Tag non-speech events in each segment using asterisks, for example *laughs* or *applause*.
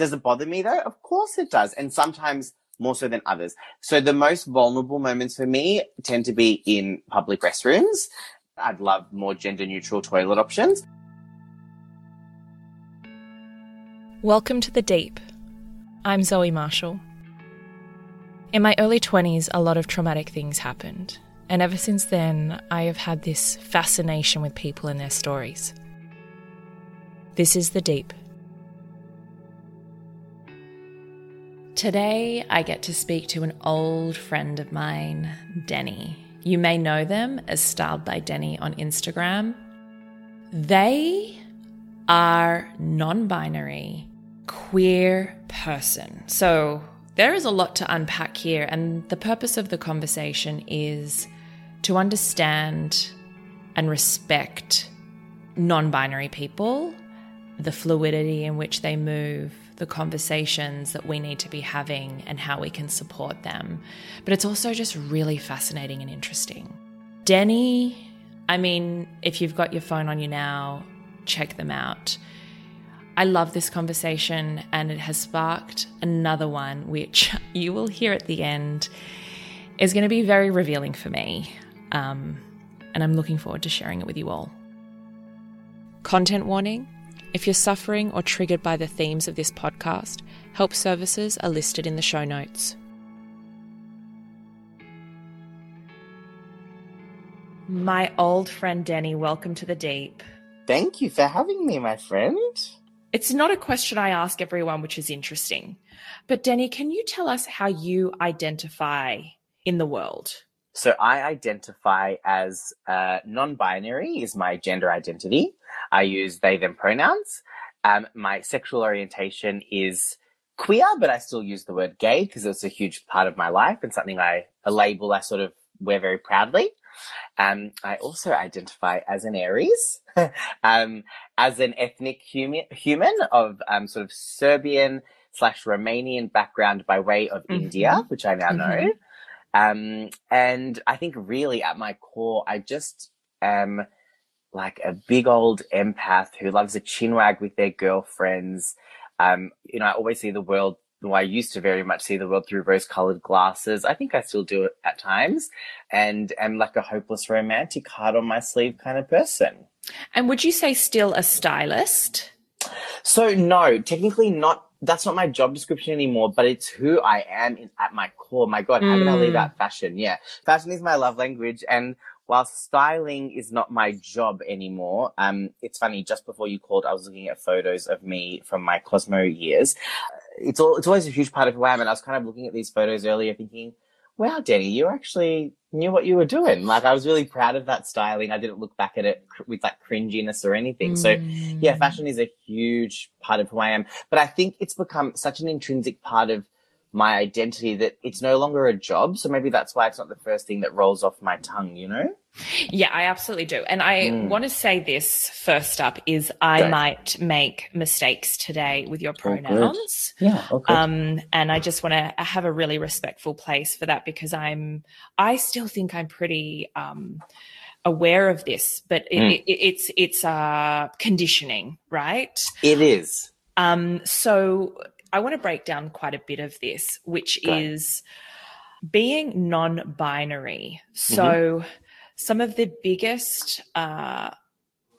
Does it bother me though? Of course it does. And sometimes more so than others. So the most vulnerable moments for me tend to be in public restrooms. I'd love more gender neutral toilet options. Welcome to the Deep. I'm Zoe Marshall. In my early 20s, a lot of traumatic things happened, and ever since then, I have had this fascination with people and their stories. This is The Deep. Today, I get to speak to an old friend of mine, Deni. You may know them as Styled by Deni on Instagram. They are non binary, queer person. So there is a lot to unpack here, and the purpose of the conversation is to understand and respect non binary people, the fluidity in which they move, the conversations that we need to be having, and how we can support them. But it's also just really fascinating and interesting. Deni, I mean, if you've got your phone on you now, check them out. I love this conversation, and it has sparked another one, which *laughs* you will hear at the end, is going to be very revealing for me. Um, and I'm looking forward to sharing it with you all. Content warning if you're suffering or triggered by the themes of this podcast, help services are listed in the show notes. My old friend Deni, welcome to the deep. Thank you for having me, my friend. It's not a question I ask everyone, which is interesting. But Deni, can you tell us how you identify in the world? So I identify as uh, non-binary is my gender identity. I use they them pronouns. Um, my sexual orientation is queer, but I still use the word gay because it's a huge part of my life and something I a label I sort of wear very proudly. Um, I also identify as an Aries, *laughs* um, as an ethnic human, human of um, sort of Serbian slash Romanian background by way of mm-hmm. India, which I now mm-hmm. Um, and I think really at my core, I just am like a big old empath who loves a chinwag with their girlfriends. Um, you know, I always see the world well, I used to very much see the world through rose colored glasses. I think I still do it at times and am like a hopeless romantic heart on my sleeve kind of person. And would you say still a stylist? So no, technically not. That's not my job description anymore, but it's who I am in, at my core. My God, how mm. can I leave hmm. out fashion? Yeah. Fashion is my love language. And while styling is not my job anymore, um, it's funny, just before you called, I was looking at photos of me from my Cosmo years it's all, it's always a huge part of who I am. And I was kind of looking at these photos earlier thinking, wow, Deni, you actually knew what you were doing. Like I was really proud of that styling. I didn't look back at it with like cringiness or anything. Mm. So yeah, fashion is a huge part of who I am, but I think it's become such an intrinsic part of my identity that it's no longer a job. So maybe that's why it's not the first thing that rolls off my tongue, you know? Yeah, I absolutely do. And I mm. want to say this first up is I might make mistakes today with your pronouns. Oh, yeah. Okay. Um, and I just want to have a really respectful place for that because I'm, I still think I'm pretty, um, aware of this, but it, mm. it, it's, it's, uh, conditioning, right? It is. Um, so I want to break down quite a bit of this, which is being non binary. So, mm-hmm some of the biggest uh,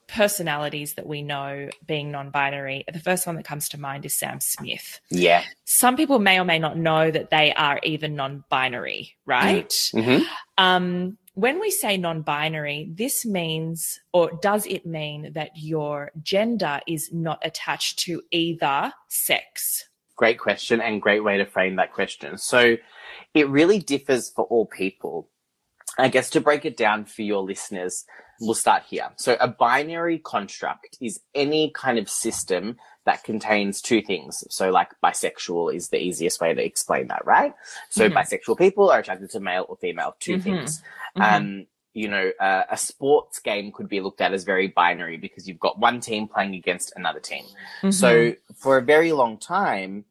personalities that we know being non binary, the first one that comes to mind is Sam Smith. Yeah. Some people may or may not know that they are even non binary, right? Mm-hmm. Um, when we say non binary, this means, or does it mean that your gender is not attached to either sex? Great question and great way to frame that question. So it really differs for all people. I guess to break it down for your listeners, we'll start here. So a binary construct is any kind of system that contains two things. So like bisexual is the easiest way to explain that, right? So Mhm. bisexual people are attracted to male or female, 2 Mhm. things. Mhm. Um, you know, uh, a sports game could be looked at as very binary because you've got one team playing against another team. Mhm. So for a very long time,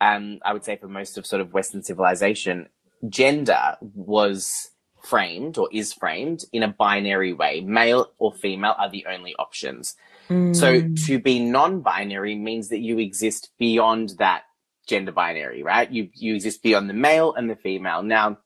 um, I would say for most of sort of Western civilization, gender was framed or is framed in a binary way. Male or female are the only options. So Mm. to be non-binary means that you exist beyond that gender binary, right? You you exist beyond the male and the female. Now,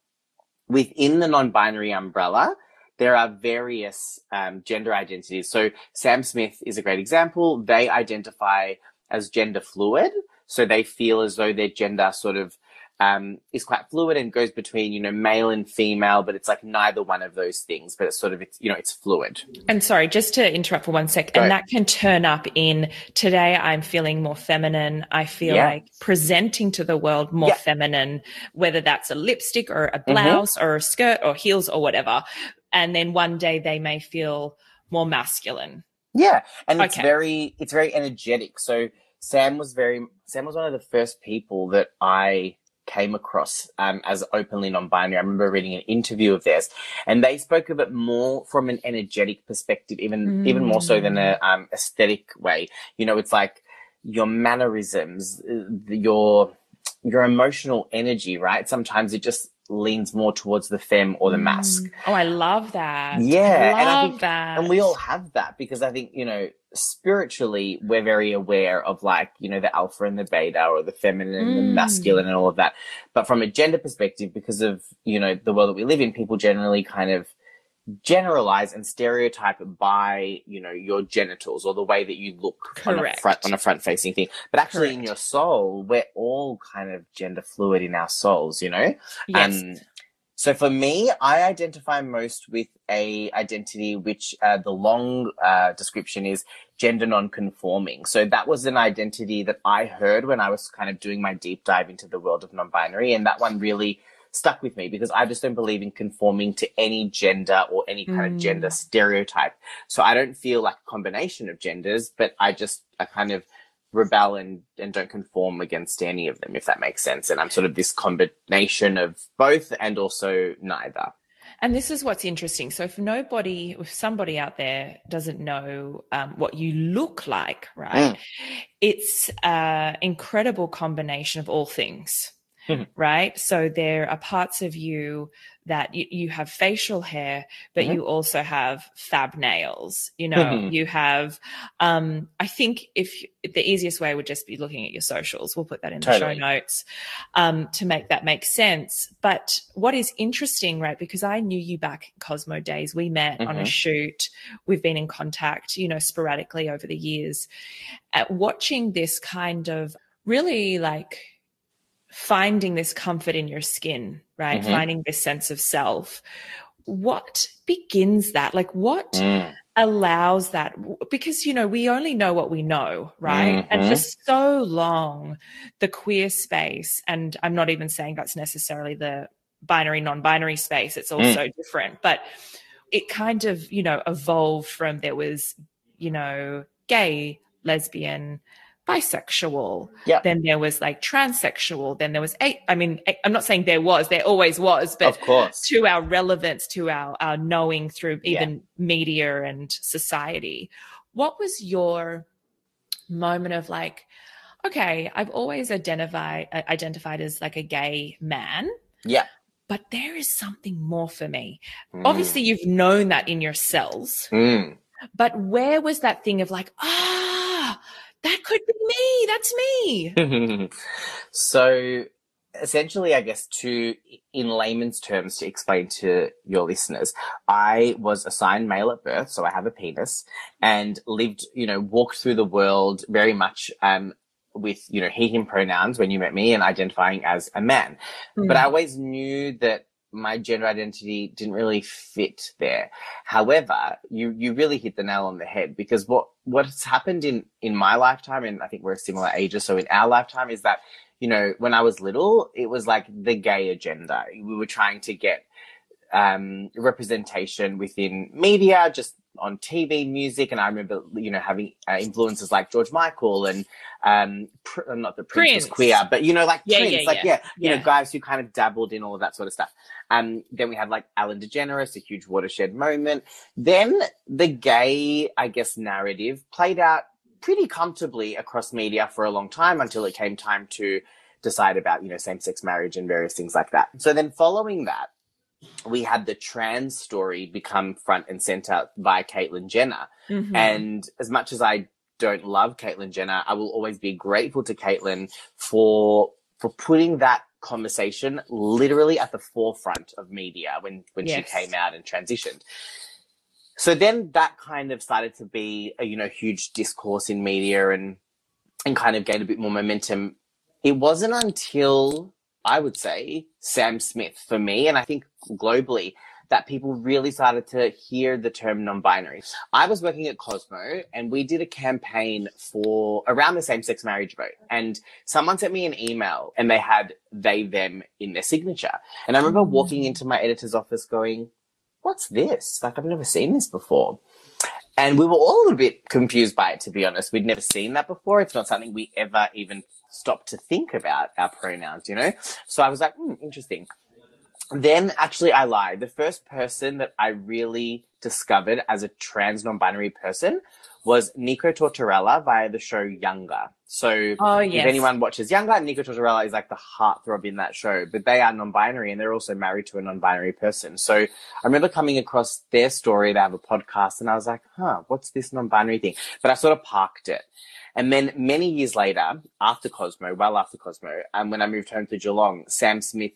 within the non-binary umbrella, there are various um, gender identities. So Sam Smith is a great example. They identify as gender fluid, so they feel as though their gender sort of um, is quite fluid and goes between you know male and female, but it's like neither one of those things. But it's sort of it's you know it's fluid. And sorry, just to interrupt for one sec, Go and ahead. that can turn up in today I'm feeling more feminine. I feel Yeah. like presenting to the world more Yeah. Mm-hmm. feminine, whether that's a lipstick or a blouse or a skirt or heels or whatever. And then one day they may feel more masculine. Yeah, and it's very it's very energetic. So Sam was very Sam was one of the first people that I came across um, as openly non-binary. I remember reading an interview of theirs, and they spoke of it more from an energetic perspective, even even more so than a um, aesthetic way. You know, it's like your mannerisms, uh, your your emotional energy, right? Sometimes it just leans more towards the femme or the masc. Oh, I love that. Yeah, I and I love think- that. And we all have that because I think, you know, spiritually, we're very aware of like, you know, the alpha and the beta or the feminine and the Mm. masculine and all of that. But from a gender perspective, because of, you know, the world that we live in, people generally kind of generalize and stereotype by, you know, your genitals or the way that you look on a front, on a front facing thing. But actually in your soul, we're all kind of gender fluid in our souls, you know? yes. Um, so for me, I identify most with a identity which uh, the long uh, description is gender non-conforming. So that was an identity that I heard when I was kind of doing my deep dive into the world of non-binary, and that one really stuck with me because I just don't believe in conforming to any gender or any kind of Mm. gender stereotype. So I don't feel like a combination of genders, but I just I kind of rebel and, and don't conform against any of them, if that makes sense. And I'm sort of this combination of both and also neither. And this is what's interesting. So, if nobody, if somebody out there doesn't know um, what you look like, right, Mm. it's an incredible combination of all things, Mhm. right? So, there are parts of you that you, you have facial hair, but Mhm. you also have fab nails. You know, Mhm. you have, um, I think if the easiest way would just be looking at your socials, we'll put that in the show notes um, to make that make sense. But what is interesting, right? Because I knew you back in Cosmo days. We met on a Mhm. shoot. We've been in contact, you know, sporadically over the years. At watching this kind of really like finding this comfort in your skin, right? Mhm. Finding this sense of self. What begins that? Like, what Mm. allows that because you know we only know what we know right and for Mhm. so long the queer space and i'm not even saying that's necessarily the binary non-binary space it's also different but it kind of you know evolved from there was you know gay lesbian bisexual Yeah. then there was like transsexual then there was eight. I mean I'm not saying there was there always was but of course. to our relevance, to our, our knowing through Yeah. even media and society. What was your moment of like, okay, I've always identified uh, identified as like a gay man, Yeah. but there is something more for me. Mm. Obviously, you've known that in your cells, Mm. but where was that thing of like, ah, that could be me. That's me. *laughs* so essentially, I guess, to in layman's terms, to explain to your listeners, I was assigned male at birth, so I have a penis, and lived, you know, walked through the world very much um, with, you know, he, him pronouns when you met me and identifying as a man. Mm. But I always knew that my gender identity didn't really fit there. However, you, you really hit the nail on the head because what, what's happened in, in my lifetime, and I think we're a similar ages. So in our lifetime is that, you know, when I was little, it was like the gay agenda. We were trying to get, um, representation within media, just on TV, music, and I remember, you know, having uh, influences like George Michael and um, pr- not the Prince, Prince, was queer, but you know, like yeah, Prince, yeah, like yeah. yeah, you know, guys who kind of dabbled in all of that sort of stuff. Um, then we had like Ellen DeGeneres, a huge watershed moment. Then the gay, I guess, narrative played out pretty comfortably across media for a long time until it came time to decide about, you know, same-sex marriage and various things like that. So then following that, we had the trans story become front and center by Caitlyn Jenner. Mm-hmm. And as much as I don't love Caitlyn Jenner, I will always be grateful to Caitlyn for for putting that conversation literally at the forefront of media when when yes. she came out and transitioned. So then that kind of started to be a you know huge discourse in media and and kind of gained a bit more momentum. It wasn't until I would say Sam Smith for me, and I think globally, that people really started to hear the term non-binary. I was working at Cosmo and we did a campaign for around the same-sex marriage vote. And someone sent me an email and they had they, them in their signature. And I remember walking into my editor's office going, what's this? Like, I've never seen this before. And we were all a little bit confused by it, to be honest. We'd never seen that before. It's not something we ever even stopped to think about our pronouns, you know? So I was like, hmm, interesting. Then actually I lied. The first person that I really discovered as a trans non-binary person was Nico Tortorella via the show Younger. So oh, yes. if anyone watches Younger, Nico Tortorella is like the heartthrob in that show, but they are non-binary and they're also married to a non-binary person. So I remember coming across their story. They have a podcast and I was like, huh, what's this non-binary thing? But I sort of parked it. And then many years later, after Cosmo, well after Cosmo, and um, when I moved home to Geelong, Sam Smith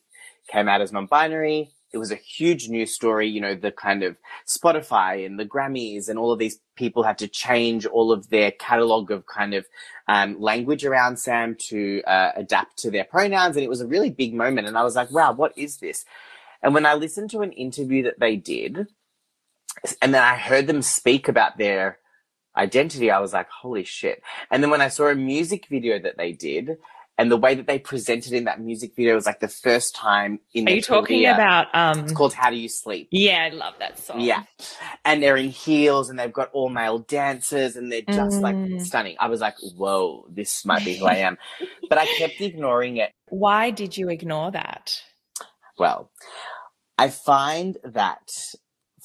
came out as non-binary. It was a huge news story, you know, the kind of Spotify and the Grammys and all of these people had to change all of their catalog of kind of um, language around Sam to uh, adapt to their pronouns. And it was a really big moment. And I was like, wow, what is this? And when I listened to an interview that they did, and then I heard them speak about their identity, I was like, holy shit. And then when I saw a music video that they did, and the way that they presented in that music video was like the first time in. Are you talking career. about? um It's called "How Do You Sleep." Yeah, I love that song. Yeah, and they're in heels, and they've got all male dancers, and they're just mm. like stunning. I was like, "Whoa, this might be who I am," but I kept ignoring it. *laughs* Why did you ignore that? Well, I find that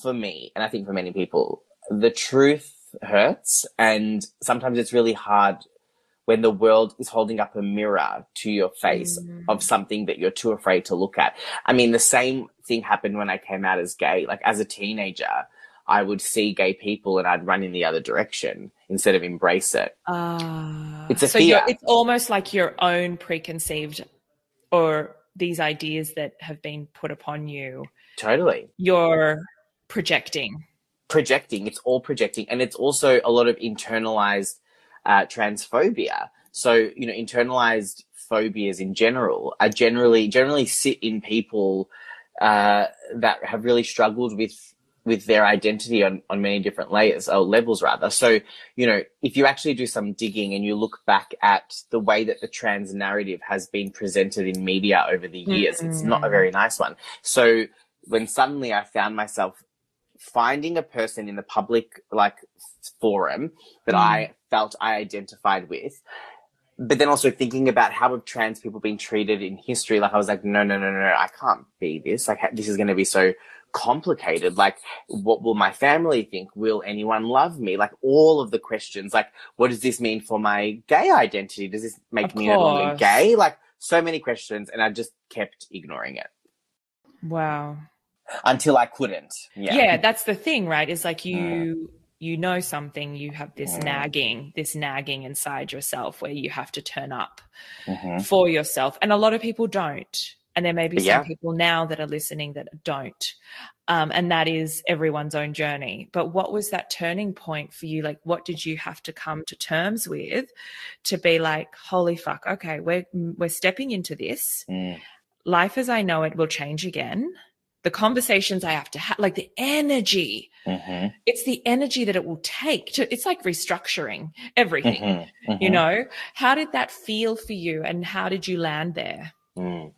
for me, and I think for many people, the truth hurts, and sometimes it's really hard when the world is holding up a mirror to your face mm. of something that you're too afraid to look at. I mean, the same thing happened when I came out as gay. Like as a teenager, I would see gay people and I'd run in the other direction instead of embrace it. Uh, it's a so fear. It's almost like your own preconceived or these ideas that have been put upon you. Totally. You're projecting. Projecting. It's all projecting. And it's also a lot of internalized uh, transphobia. So, you know, internalized phobias in general are generally, generally sit in people, uh, that have really struggled with, with their identity on, on many different layers or levels rather. So, you know, if you actually do some digging and you look back at the way that the trans narrative has been presented in media over the years, mm-hmm. it's not a very nice one. So when suddenly I found myself finding a person in the public like forum that mm. I felt I identified with. But then also thinking about how have trans people been treated in history. Like I was like, no, no, no, no, I can't be this. Like this is going to be so complicated. Like, what will my family think? Will anyone love me? Like all of the questions. Like, what does this mean for my gay identity? Does this make of me no longer gay? Like so many questions, and I just kept ignoring it. Wow. Until I couldn't. Yeah. Yeah, that's the thing, right? Is like you. Mm you know something, you have this Mm. nagging, this nagging inside yourself where you have to turn up Mhm. for yourself. And a lot of people don't. And there may be Yeah. some people now that are listening that don't. Um, and that is everyone's own journey. But what was that turning point for you? Like, what did you have to come to terms with to be like, holy fuck, okay, we're, we're stepping into this. Mm. Life as I know it will change again. The conversations I have to have, like the energy, Mhm. it's the energy that it will take to, it's like restructuring everything Mhm. you Mhm. know how did that feel for you and how did you land there Mm.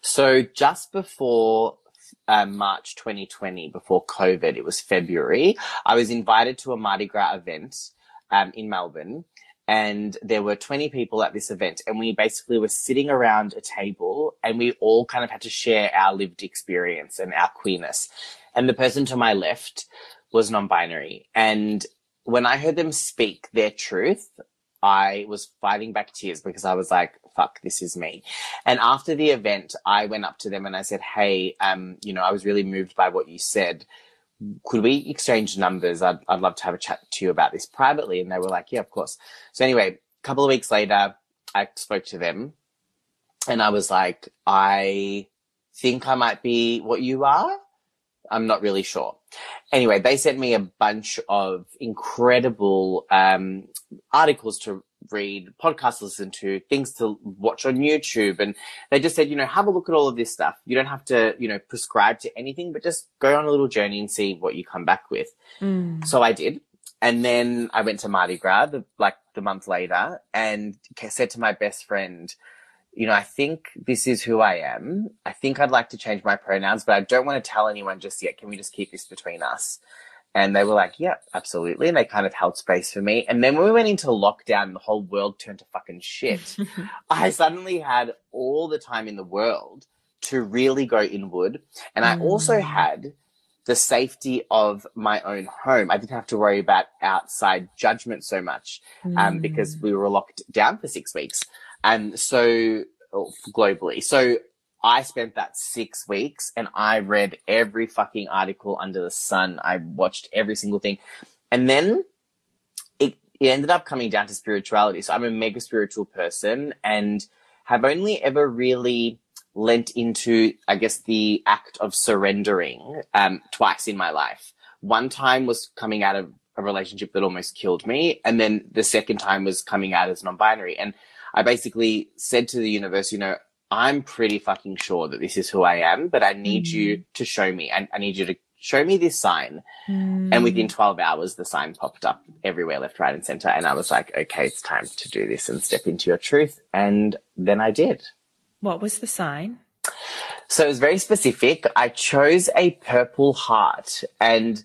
So just before uh, March 2020, before COVID, it was February, I was invited to a Mardi Gras event um, in Melbourne. And there were 20 people at this event, and we basically were sitting around a table and we all kind of had to share our lived experience and our queerness. And the person to my left was non binary. And when I heard them speak their truth, I was fighting back tears because I was like, fuck, this is me. And after the event, I went up to them and I said, Hey, um, you know, I was really moved by what you said. Could we exchange numbers? I'd, I'd love to have a chat to you about this privately. And they were like, Yeah, of course. So anyway, a couple of weeks later, I spoke to them and I was like, I think I might be what you are. I'm not really sure. Anyway, they sent me a bunch of incredible um, articles to read, podcasts to listen to, things to watch on YouTube. And they just said, you know, have a look at all of this stuff. You don't have to, you know, prescribe to anything, but just go on a little journey and see what you come back with. Mm. So I did. And then I went to Mardi Gras the, like the month later and said to my best friend, you know, I think this is who I am. I think I'd like to change my pronouns, but I don't want to tell anyone just yet. Can we just keep this between us? And they were like, yeah, absolutely. And they kind of held space for me. And then when we went into lockdown and the whole world turned to fucking shit, *laughs* I suddenly had all the time in the world to really go inward. And I also Mm. had the safety of my own home. I didn't have to worry about outside judgment so much um, because we were locked down for six weeks. And so oh, globally. So I spent that six weeks and I read every fucking article under the sun. I watched every single thing. And then it, it ended up coming down to spirituality. So I'm a mega spiritual person and have only ever really lent into, I guess, the act of surrendering um, twice in my life. One time was coming out of a relationship that almost killed me. And then the second time was coming out as non binary. And I basically said to the universe, you know, I'm pretty fucking sure that this is who I am, but I need you to show me. And I need you to show me this sign. And within 12 hours, the sign popped up everywhere, left, right, and center. And I was like, okay, it's time to do this and step into your truth. And then I did. what was the sign So it was very specific. I chose a purple heart, and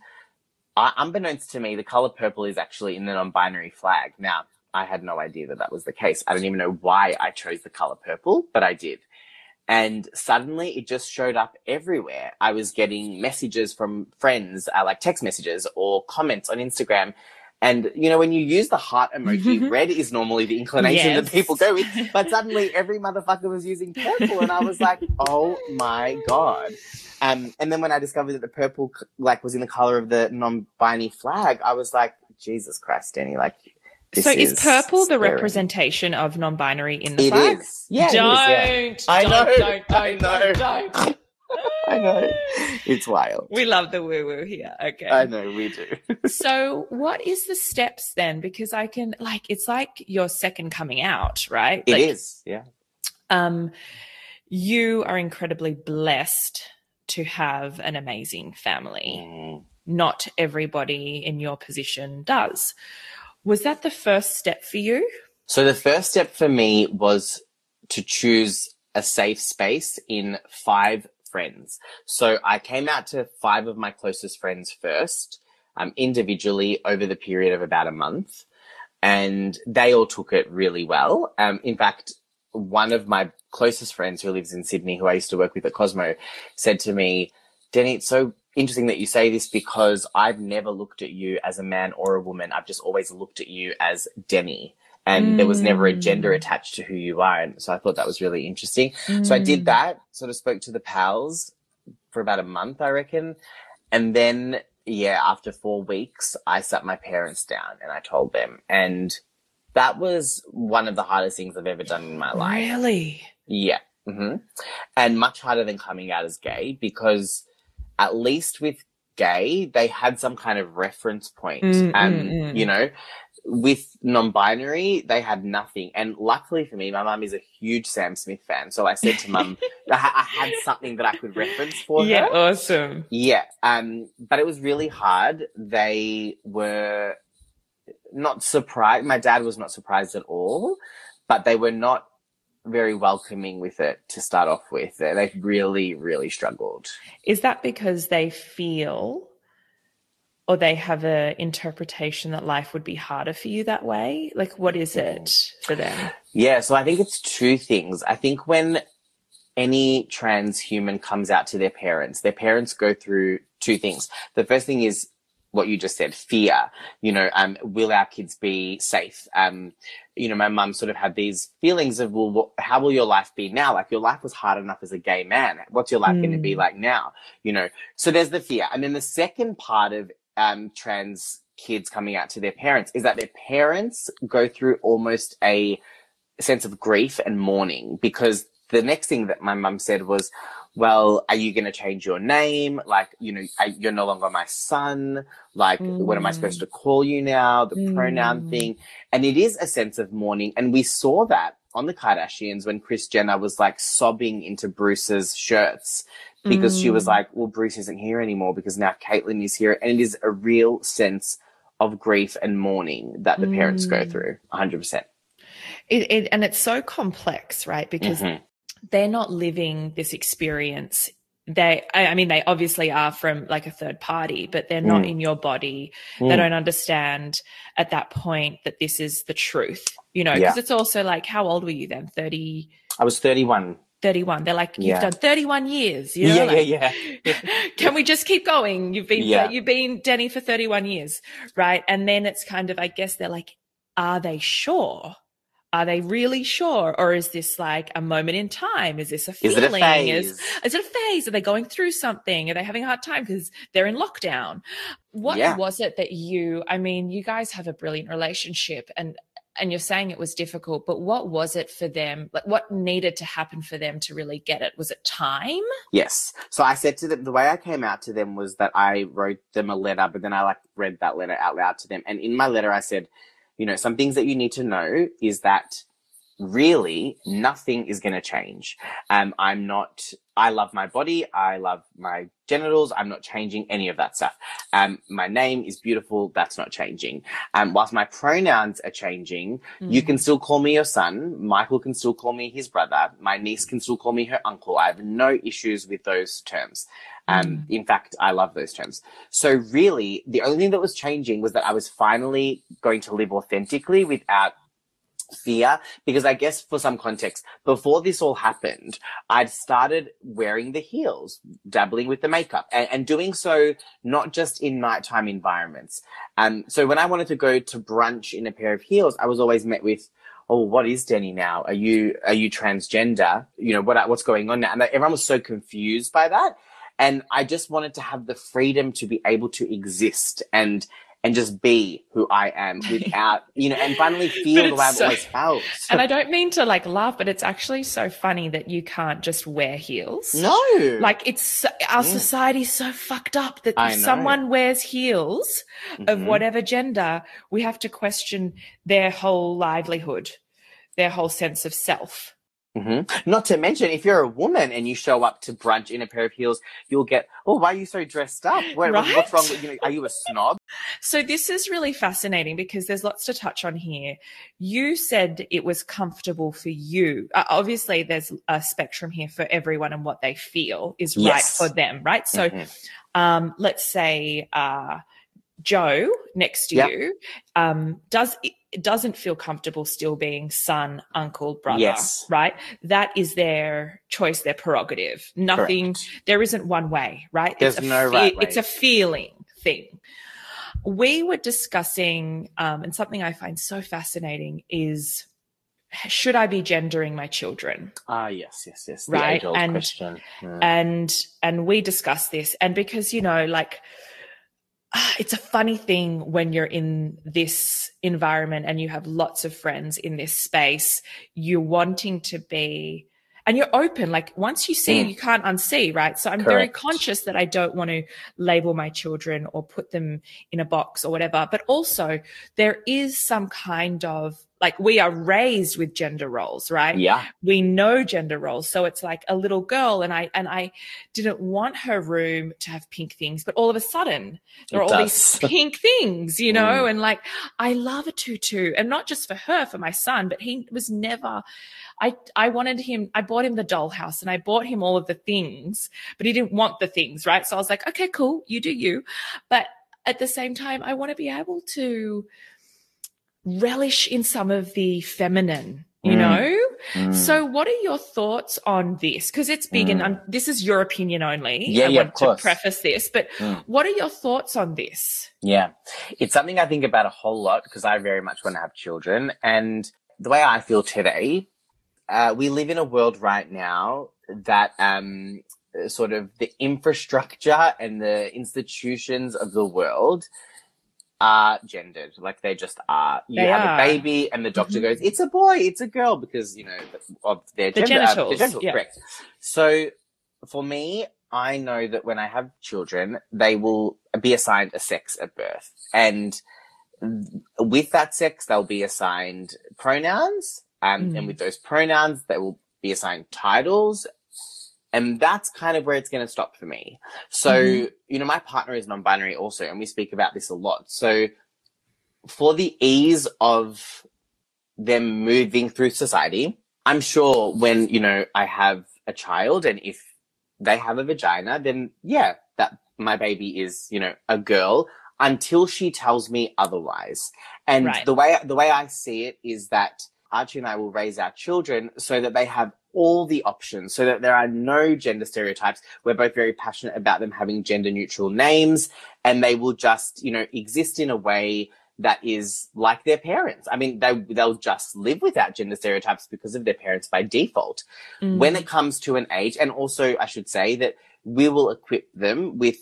uh, unbeknownst to me, the color purple is actually in the non-binary flag. Now, I had no idea that that was the case. I don't even know why I chose the color purple, but I did. And suddenly it just showed up everywhere. I was getting messages from friends, uh, like text messages or comments on Instagram. And, you know, when you use the heart *laughs* emoji, red is normally the inclination Yes. that people go with. But suddenly every motherfucker was using purple. And I was like, *laughs* oh my God. Um, and then when I discovered that the purple, like, was in the color of the non-binary flag, I was like, Jesus Christ, Danny, like, so is, purple the scary. representation of non-binary in the It flag is. Yeah, it is, yeah. don't I don't, know, don't *laughs* I don't know. don't, don't. *laughs* I know. *laughs* It's wild. we love the woo woo here okay I know, we do. so what is the steps then because i can like it's like your second coming out right It like, is, yeah. um you are incredibly blessed to have an amazing family Mm. not everybody in your position does was that the first step for you So the first step for me was to choose a safe space in five friends. So I came out to five of my closest friends first, um, individually over the period of about a month. And they all took it really well. Um, in fact, one of my closest friends who lives in Sydney, who I used to work with at Cosmo, said to me, Deni, it's so interesting that you say this because I've never looked at you as a man or a woman. I've just always looked at you as Deni. And there was never a gender attached to who you are. And so I thought that was really interesting. So I did that, sort of spoke to the pals for about a month, I reckon. And then yeah, after four weeks, I sat my parents down and I told them. And that was one of the hardest things I've ever done in my life. Really? Yeah. hmm And much harder than coming out as gay because at least with gay, they had some kind of reference point. Mm, um, mm, mm. you know, with non-binary, they had nothing. And luckily for me, my mum is a huge Sam Smith fan. So I said to mum, *laughs* I, I had something that I could reference for Yeah, her. Yeah, awesome. Yeah. Um, but it was really hard. They were not surprised. My dad was not surprised at all, but they were not very welcoming with it to start off with. They really, really struggled. Is that because they feel or they have a interpretation that life would be harder for you that way? Like what is it for them? Yeah. So I think it's two things. I think when any trans human comes out to their parents, their parents go through two things. The first thing is what you just said, fear. You know, um, will our kids be safe? Um, you know, my mum sort of had these feelings of, well, what, how will your life be now? Like your life was hard enough as a gay man. What's your life going to be Mm. like now? You know, so there's the fear. And then the second part of, um, trans kids coming out to their parents is that their parents go through almost a sense of grief and mourning because the next thing that my mum said was, well, are you going to change your name? Like, you know, you're no longer my son. Like, what am I Mm. supposed to call you now? The pronoun Mm. thing. And it is a sense of mourning. And we saw that on the Kardashians when Kris Jenner was like sobbing into Bruce's shirts because she was Mm. like, well, Bruce isn't here anymore because now Caitlyn is here. And it is a real sense of grief and mourning that the parents go Mm. through 100%. It, it and it's so complex, right? Because Mhm. They're not living this experience. They, I mean, they obviously are from like a third party, but they're not Mm. in your body. They Mm. don't understand at that point that this is the truth, you know, Yeah. because it's also like, how old were you then? 30, I was 31. 31. They're like, you've Yeah. done 31 years, you know? yeah, like, yeah, yeah. *laughs* Can we just keep going? You've been, Yeah. you've been Deni for 31 years, right? And then it's kind of, I guess they're like, are they sure? Are they really sure? Or is this like a moment in time? Is this a Is feeling? it a phase? Is, is it a phase? Are they going through something? Are they having a hard time because they're in lockdown? What Yeah. was it that you, I mean, you guys have a brilliant relationship and, and you're saying it was difficult, but what was it for them? Like what needed to happen for them to really get it? Was it time? Yes. So I said to them, the way I came out to them was that I wrote them a letter, but then I like read that letter out loud to them. And in my letter, I said, you know, some things that you need to know is that really nothing is going to change. Um, I'm not, I love my body. I love my genitals. I'm not changing any of that stuff. Um, my name is beautiful. That's not changing. Um, whilst my pronouns are changing, you Mm. can still call me your son. Michael can still call me his brother. My niece can still call me her uncle. I have no issues with those terms. Um, in fact, I love those terms. So really, the only thing that was changing was that I was finally going to live authentically without fear because I guess for some context, before this all happened, I'd started wearing the heels, dabbling with the makeup and, and doing so not just in nighttime environments. Um, so when I wanted to go to brunch in a pair of heels, I was always met with, Oh, what is Deni now? Are you, are you transgender? You know, what, what's going on now? And everyone was so confused by that. And I just wanted to have the freedom to be able to exist and, and just be who I am without, *laughs* you know, and finally feel the way I've so- always felt. *laughs* And I don't mean to like laugh, but it's actually so funny that you can't just wear heels. no. Like it's our Mm. society's so fucked up that if someone wears heels of Mhm. whatever gender, we have to question their whole livelihood, their whole sense of self. Mhm. Not to mention, if you're a woman and you show up to brunch in a pair of heels, you'll get, oh, why are you so dressed up? What, What's wrong with you? Know, are you a snob? So this is really fascinating because there's lots to touch on here. You said it was comfortable for you. Uh, obviously, there's a spectrum here for everyone and what they feel is Yes. right for them, right? So Mhm. um, let's say uh, Joe next to Yep. you um, does doesn't feel comfortable still being son, uncle, brother, Yes. right? That is their choice, their prerogative. Nothing. Correct. There isn't one way, right? There's it's no right way. It's a feeling thing. We were discussing, um, and something I find so fascinating is should I be gendering my children? Ah, yes, yes, yes. The Right, and- question. Mm. and and we discussed this and because you know like *sighs* it's a funny thing when you're in this environment and you have lots of friends in this space. You're wanting to be and you're open. Like once you see, mm. you can't unsee, right? So I'm Correct. very conscious that I don't want to label my children or put them in a box or whatever. But also, there is some kind of like we are raised with gender roles, right? Yeah. We know gender roles. So it's like a little girl and I and I didn't want her room to have pink things, but all of a sudden there it are all does. these *laughs* pink things, you know, mm. and like I love a tutu and not just for her, for my son, but he was never I I wanted him I bought him the dollhouse and I bought him all of the things, but he didn't want the things, right? So I was like, okay, cool, you do you. But at the same time, I want to be able to relish in some of the feminine you mm. know mm. so what are your thoughts on this because it's big mm. and um, this is your opinion only yeah, i yeah, want to preface this but mm. what are your thoughts on this yeah it's something i think about a whole lot because i very much want to have children and the way i feel today uh, we live in a world right now that um, sort of the infrastructure and the institutions of the world are gendered. Like they just are. You they have are. a baby, and the doctor mm-hmm. goes, "It's a boy, it's a girl," because you know of their the gender, genitals. Uh, genitals, yeah. correct. So for me, I know that when I have children, they will be assigned a sex at birth, and with that sex, they'll be assigned pronouns, um, mm. and with those pronouns, they will be assigned titles and that's kind of where it's going to stop for me. So, mm-hmm. you know, my partner is non-binary also, and we speak about this a lot. So for the ease of them moving through society, I'm sure when, you know, I have a child and if they have a vagina, then yeah, that my baby is, you know, a girl until she tells me otherwise. And right. the way, the way I see it is that Archie and I will raise our children so that they have all the options so that there are no gender stereotypes. We're both very passionate about them having gender neutral names and they will just, you know, exist in a way that is like their parents. I mean, they, they'll just live without gender stereotypes because of their parents by default. Mm. When it comes to an age, and also I should say that we will equip them with,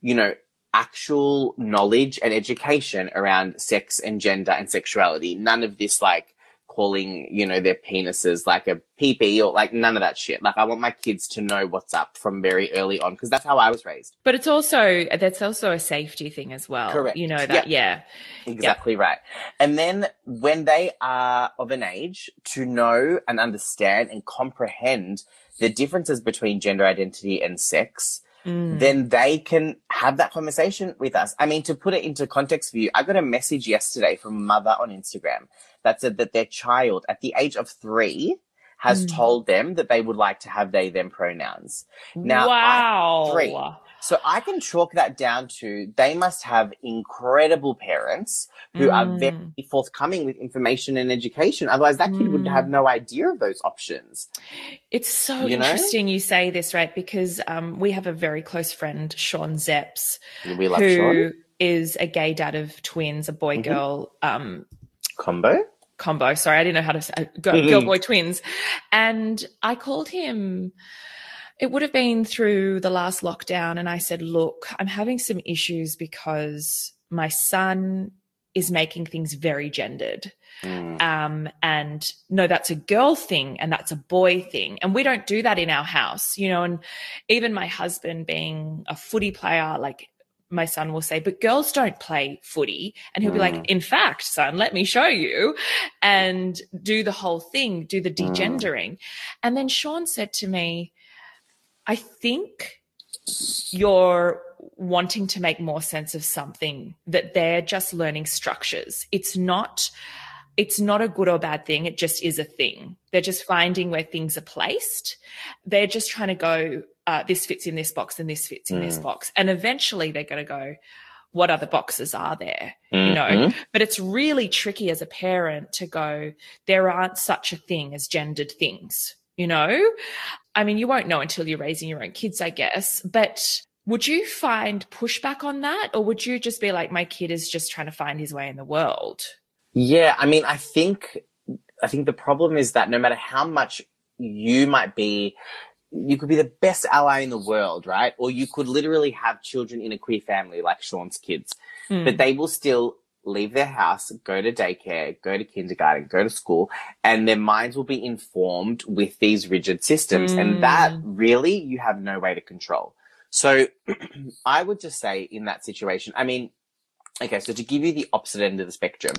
you know, actual knowledge and education around sex and gender and sexuality. None of this like, calling, you know, their penises like a peepee or like none of that shit. Like I want my kids to know what's up from very early on because that's how I was raised. But it's also that's also a safety thing as well. Correct. You know that yeah. yeah. Exactly yeah. right. And then when they are of an age to know and understand and comprehend the differences between gender identity and sex, Mm. then they can have that conversation with us. I mean, to put it into context for you, I got a message yesterday from a mother on Instagram that said that their child at the age of three has mm. told them that they would like to have they them pronouns. Now, wow. I, three. So I can chalk that down to they must have incredible parents who mm. are very forthcoming with information and education. Otherwise, that kid mm. would have mm. no idea of those options. It's so you interesting know? you say this, right? Because um, we have a very close friend, Sean Zepps, we love who Sean. is a gay dad of twins, a boy mm-hmm. girl um, combo combo. Sorry, I didn't know how to say uh, mm-hmm. girl boy twins. And I called him. It would have been through the last lockdown, and I said, "Look, I'm having some issues because my son is making things very gendered." Mm. Um, and no, that's a girl thing and that's a boy thing. And we don't do that in our house, you know. And even my husband being a footy player, like my son will say, but girls don't play footy. And he'll mm. be like, mm. in fact, son, let me show you and do the whole thing, do the mm. degendering. Mm. And then Sean said to me, I think you're wanting to make more sense of something that they're just learning structures. It's not it's not a good or bad thing. It just is a thing. They're just finding where things are placed. They're just trying to go, uh, this fits in this box and this fits in mm. this box. And eventually they're going to go, what other boxes are there? Mm-hmm. You know, mm-hmm. but it's really tricky as a parent to go, there aren't such a thing as gendered things, you know? I mean, you won't know until you're raising your own kids, I guess, but would you find pushback on that? Or would you just be like, my kid is just trying to find his way in the world? Yeah. I mean, I think, I think the problem is that no matter how much you might be you could be the best ally in the world, right? Or you could literally have children in a queer family like Sean's kids, Mm. but they will still leave their house, go to daycare, go to kindergarten, go to school, and their minds will be informed with these rigid systems. And that mm. really you have no way to control. So *clears throat* I would just say in that situation, I mean, Okay, so to give you the opposite end of the spectrum,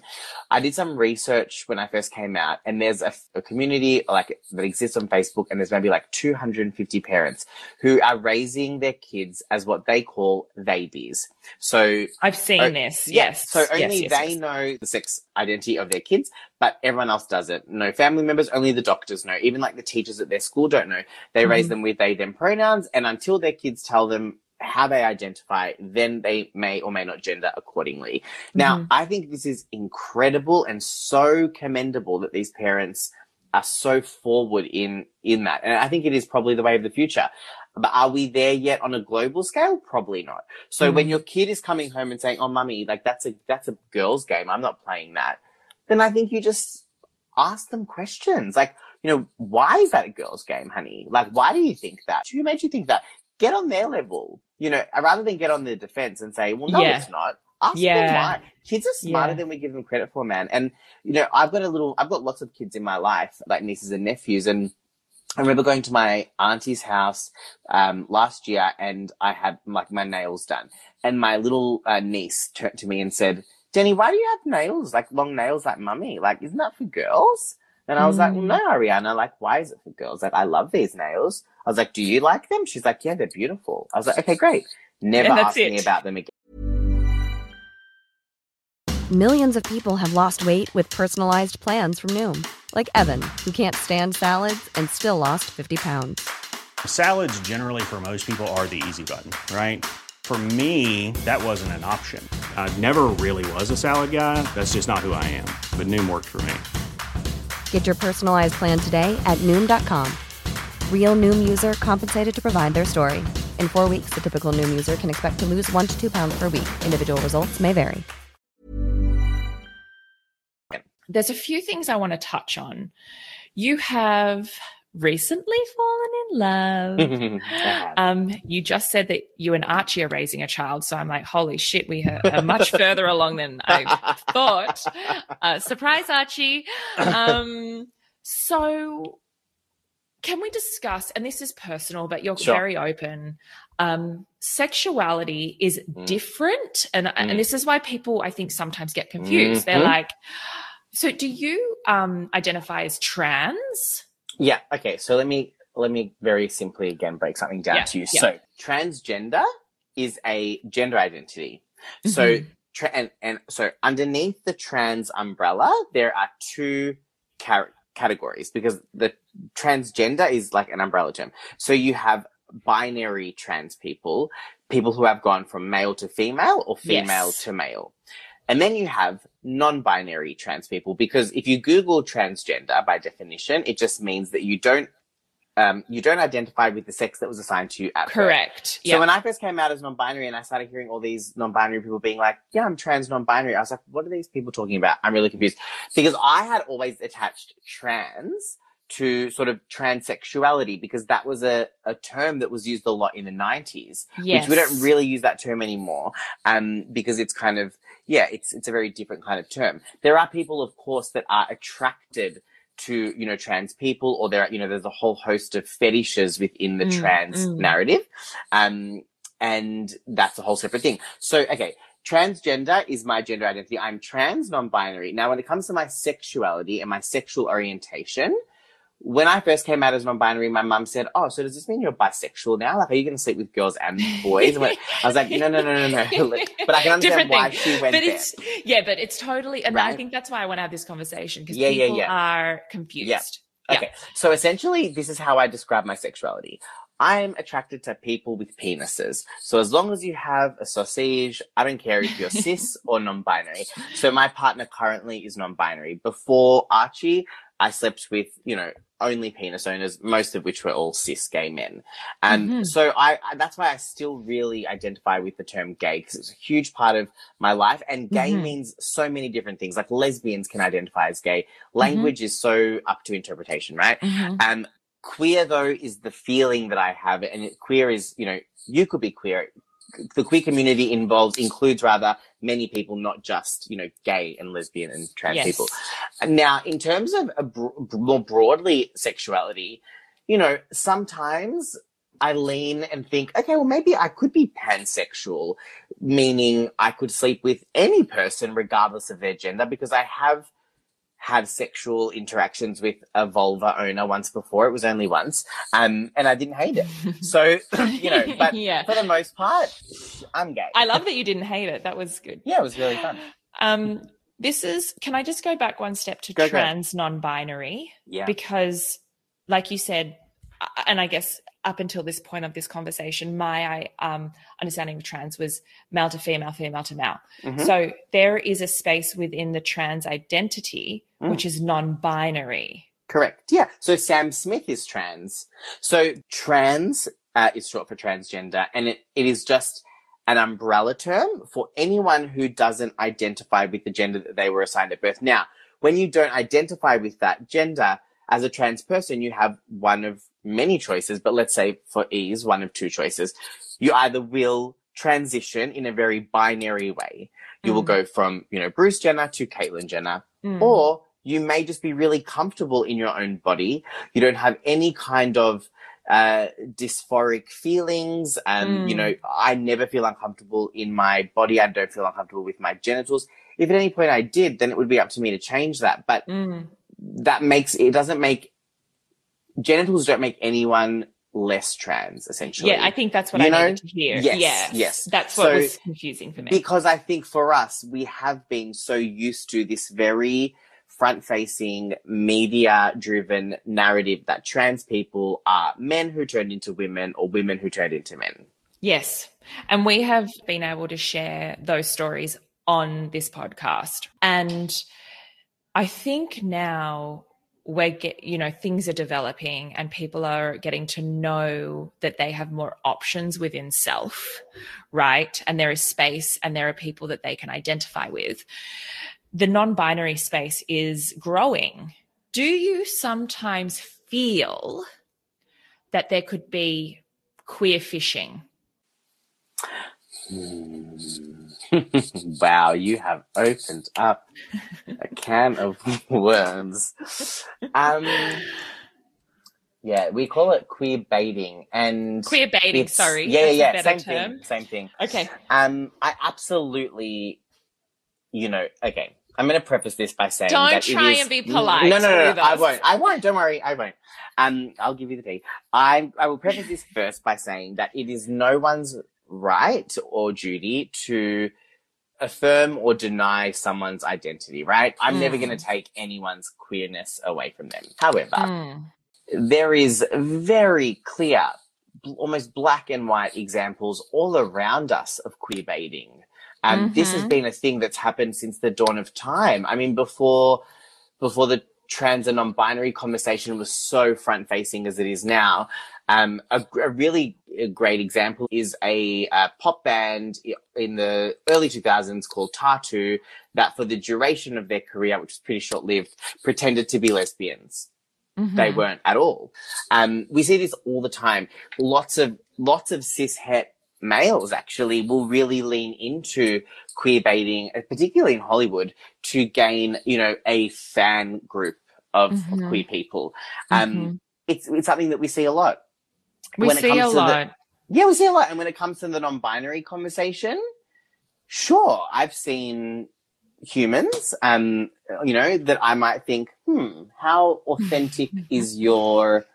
I did some research when I first came out, and there's a, a community like that exists on Facebook, and there's maybe like 250 parents who are raising their kids as what they call theybies. So I've seen Oh, this. yeah, Yes. So only yes, yes, they yes. know the sex identity of their kids, but everyone else doesn't. No family members, only the doctors know. Even like the teachers at their school don't know. They raise Mhm. them with they, them pronouns, and until their kids tell them how they identify, then they may or may not gender accordingly. Now, Mhm. I think this is incredible and so commendable that these parents are so forward in in that. And I think it is probably the way of the future. But are we there yet on a global scale? Probably not. So when Mhm. your kid is coming home and saying, "Oh, mummy, like that's a that's a girl's game. I'm not playing that," then I think you just ask them questions like, you know, why is that a girl's game, honey? Like, why do you think that? Who made you think that? Get on their level, you know, rather than get on their defense and say, "Well, no, Yeah. it's not." Ask them Yeah. why. Kids are smarter Yeah. than we give them credit for, man. And you know, I've got a little, I've got lots of kids in my life, like nieces and nephews, and I remember going to my auntie's house um, last year, and I had like my nails done, and my little uh, niece turned to me and said, "Jenny, why do you have nails like long nails like mummy? Like, isn't that for girls?" And I was like, well, Mm. no, Ariana, like, why is it for girls? Like, I love these nails. I was like, do you like them? She's like, yeah, they're beautiful. I was like, okay, great. Never And that's ask me about them again. Millions of people have lost weight with personalized plans from Noom, like Evan, who can't stand salads and still lost 50 pounds. Salads, generally, for most people, are the easy button, right? For me, that wasn't an option. I never really was a salad guy. That's just not who I am. But Noom worked for me. Get your personalized plan today at Noom.com. Real Noom user compensated to provide their story. In four weeks, the typical Noom user can expect to lose one to two pounds per week. Individual results may vary. There's a few things I want to touch on. You have recently fallen in love. *laughs* Um, you just said that you and Archie are raising a child, so I'm like, holy shit, we are, much *laughs* further along than I *laughs* thought. Uh, surprise, Archie. Um, so, can we discuss? And this is personal, but you're Sure. very open. Um, sexuality is Mm. different, and Mm. and this is why people I think sometimes get confused. They're Mhm. like, so do you um, identify as trans? Yeah. Okay. So let me let me very simply again break something down Yeah, to you. yeah. So transgender is a gender identity. So Mhm. tra- and and so underneath the trans umbrella, there are two car- categories because the transgender is like an umbrella term. So you have binary trans people, people who have gone from male to female or female Yes. to male. And then you have non-binary trans people because if you Google transgender by definition, it just means that you don't um, you don't identify with the sex that was assigned to you at birth. Correct. So when I first came out as non-binary and I started hearing all these non-binary people being like, "Yeah, I'm trans non-binary," I was like, "What are these people talking about?" I'm really confused because I had always attached trans to sort of transsexuality because that was a, a term that was used a lot in the 90s yes. which we don't really use that term anymore um, because it's kind of yeah it's it's a very different kind of term. There are people of course that are attracted to you know trans people or there are you know there's a whole host of fetishes within the Mm, trans mm. narrative um, and that's a whole separate thing. So okay transgender is my gender identity. I'm trans non-binary. Now when it comes to my sexuality and my sexual orientation when I first came out as non-binary, my mum said, "Oh, so does this mean you're bisexual now? Like, are you going to sleep with girls and boys?" And I was like, "No, no, no, no, no." *laughs* but I can understand why she went but there. it's yeah, but it's totally, and I think that's why I want to have this conversation because Yeah, yeah, people yeah. are confused. Yeah. Okay, so essentially, this is how I describe my sexuality. I'm attracted to people with penises. So as long as you have a sausage, I don't care if you're *laughs* cis or non-binary. So my partner currently is non-binary. Before Archie, I slept with, you know, only penis owners, most of which were all cis gay men. And Mhm. so I, I, that's why I still really identify with the term gay because it's a huge part of my life. And gay Mhm. means so many different things. Like lesbians can identify as gay. Language is so up to interpretation, right? Um, queer though is the feeling that I have, and queer is you know you could be queer. The queer community involves includes rather many people, not just you know gay and lesbian and trans Yes. people. Now, in terms of a br- more broadly sexuality, you know, sometimes I lean and think, okay, well, maybe I could be pansexual, meaning I could sleep with any person regardless of their gender because I have had sexual interactions with a vulva owner once before. It was only once. Um, and I didn't hate it. *laughs* So, *clears throat* you know, but *laughs* Yeah. for the most part, I'm gay. I love that you didn't hate it. That was good. yeah, it was really fun. *gasps* Um, this is, can I just go back one step to Go, trans non binary? Yeah. Because, like you said, and I guess up until this point of this conversation, my um, understanding of trans was male to female, female to male. Mhm. So there is a space within the trans identity, Mm. which is non binary. Correct. Yeah. So Sam Smith is trans. So trans uh, is short for transgender, and it, it is just an umbrella term for anyone who doesn't identify with the gender that they were assigned at birth. Now, when you don't identify with that gender as a trans person, you have one of many choices, but let's say for ease, one of two choices. You either will transition in a very binary way. You will Mm. go from, you know, Bruce Jenner to Caitlyn Jenner Mm. or you may just be really comfortable in your own body. You don't have any kind of uh, dysphoric feelings. And, Mm. you know, I never feel uncomfortable in my body. I don't feel uncomfortable with my genitals. If at any point I did, then it would be up to me to change that. But Mm. that makes, it doesn't make, genitals don't make anyone less trans, essentially. Yeah, I think that's what You I know? needed to hear. Yes, yes. That's what So- was confusing for me. Because I think for us, we have been so used to this very front facing, media driven narrative that trans people are men who turned into women or women who turned into men. Yes. And we have been able to share those stories on this podcast. And I think now we're get you know things are developing and people are getting to know that they have more options within self right? And there is space and there are people that they can identify with. The non-binary space is growing. Do you sometimes feel that there could be queer fishing hmm. *laughs* *laughs* wow, you have opened up a can of *laughs* worms. Um, yeah, we call it queer baiting and queer baiting sorry Yeah, yeah, yeah. Same term. thing. Same thing. okay Um, I absolutely, you know, okay. I'm going to preface this by saying Don't that it try is- and be polite No, no, no, no I won't. I won't. Don't worry. I won't. Um, I'll give you the tea. I I will preface this first by saying that it is no one's right or duty to affirm or deny someone's identity. Right? I'm never Mm. going to take anyone's queerness away from them. However, Mm. there is very clear, almost black and white examples all around us of queer baiting. And this has Mhm. been a thing that's happened since the dawn of time. I mean, before, before the trans and non-binary conversation was so front facing as it is now. Um, a, a really uh, great example is a, uh pop band in the early 2000s called Tatu that for the duration of their career, which was pretty short lived, pretended to be lesbians they Mhm. weren't at all. Um, we see this all the time. Lots of lots of cis het males actually will really lean into queer baiting, uh, particularly in Hollywood, to gain you know a fan group of, of Mhm. queer people. Um, Mhm. It's it's something that we see a lot. We when it see a comes to the- lot Yeah, we see a lot. And when it comes to the non-binary conversation, sure, I've seen humans, um, you know, that I might think, hmm, how authentic *laughs* is your,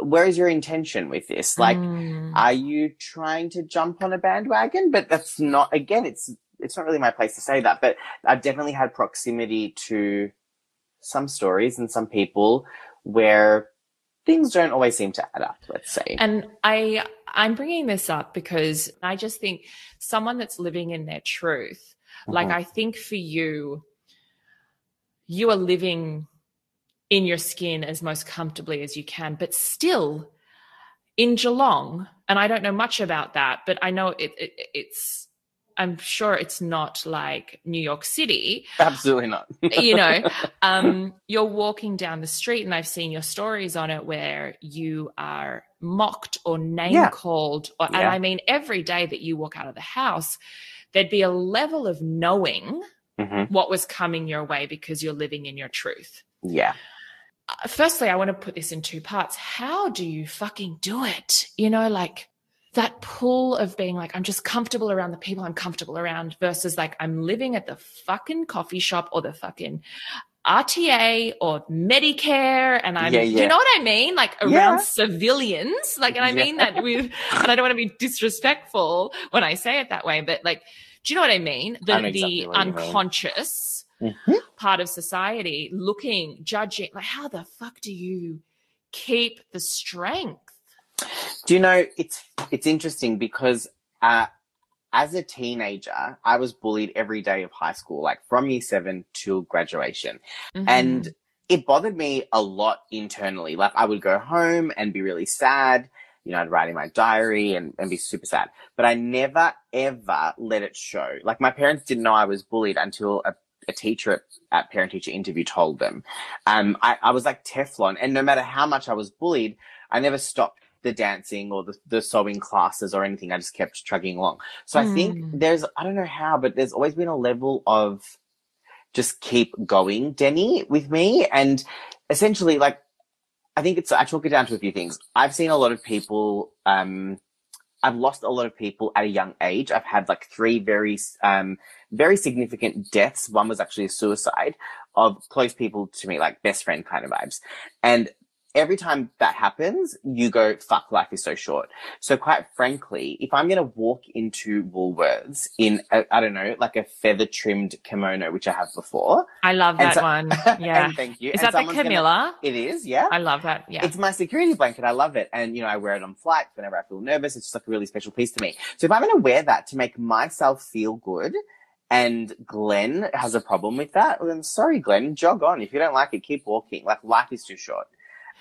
where is your intention with this? Like, Mm. are you trying to jump on a bandwagon? But that's not, again, it's, it's not really my place to say that, but I've definitely had proximity to some stories and some people where things don't always seem to add up, let's say. And I I'm bringing this up because I just think someone that's living in their truth, like Mhm. I think for you, you are living in your skin as most comfortably as you can, but still in Geelong, and I don't know much about that, but I know it, it it's I'm sure it's not like New York City. Absolutely not. *laughs* you know, *laughs* um, you're walking down the street, and I've seen your stories on it where you are mocked or name Yeah. called. Or, And Yeah. I mean, every day that you walk out of the house, there'd be a level of knowing hmm what was coming your way because you're living in your truth. Yeah. Uh, Firstly, I want to put this in two parts. How do you fucking do it? You know, like that pull of being like, I'm just comfortable around the people I'm comfortable around versus like, I'm living at the fucking coffee shop or the fucking RTA or Medicare. And I'm, Yeah, yeah. you know what I mean? Like around Yeah. civilians. Like, and I mean that with, *laughs* and I don't want to be disrespectful when I say it that way, but like, do you know what I mean? The, I exactly the what you mean. unconscious Mhm. part of society looking, judging, like, how the fuck do you keep the strength? Do you know it's it's interesting because uh, as a teenager, I was bullied every day of high school, like from year seven till graduation, Mhm. and it bothered me a lot internally. Like I would go home and be really sad. You know, I'd write in my diary and, and be super sad. But I never ever let it show. Like my parents didn't know I was bullied until a, a teacher at, at parent teacher interview told them. Um, I, I was like Teflon, and no matter how much I was bullied, I never stopped the dancing or the, the sewing classes or anything. I just kept trugging along. So I think Mm. there's, I don't know how, but there's always been a level of just keep going, Deni, with me. And essentially, like, I think it's, I chalk it down to a few things. I've seen a lot of people, um, I've lost a lot of people at a young age. I've had like three very, um, very significant deaths. One was actually a suicide of close people to me, like best friend kind of vibes. And every time that happens, you go, fuck, life is so short. So quite frankly, if I'm going to walk into Woolworths in, I I don't know, like a feather trimmed kimono, which I have before. I love And that so- *laughs* one. Yeah. and thank you. Is And that the someone's gonna- Camilla? it is, yeah. I love that. Yeah. It's my security blanket. I love it. And, you know, I wear it on flights whenever I feel nervous. It's just like a really special piece to me. So if I'm going to wear that to make myself feel good and Glenn has a problem with that, well, then sorry, Glenn, jog on. If you don't like it, keep walking. Like life is too short.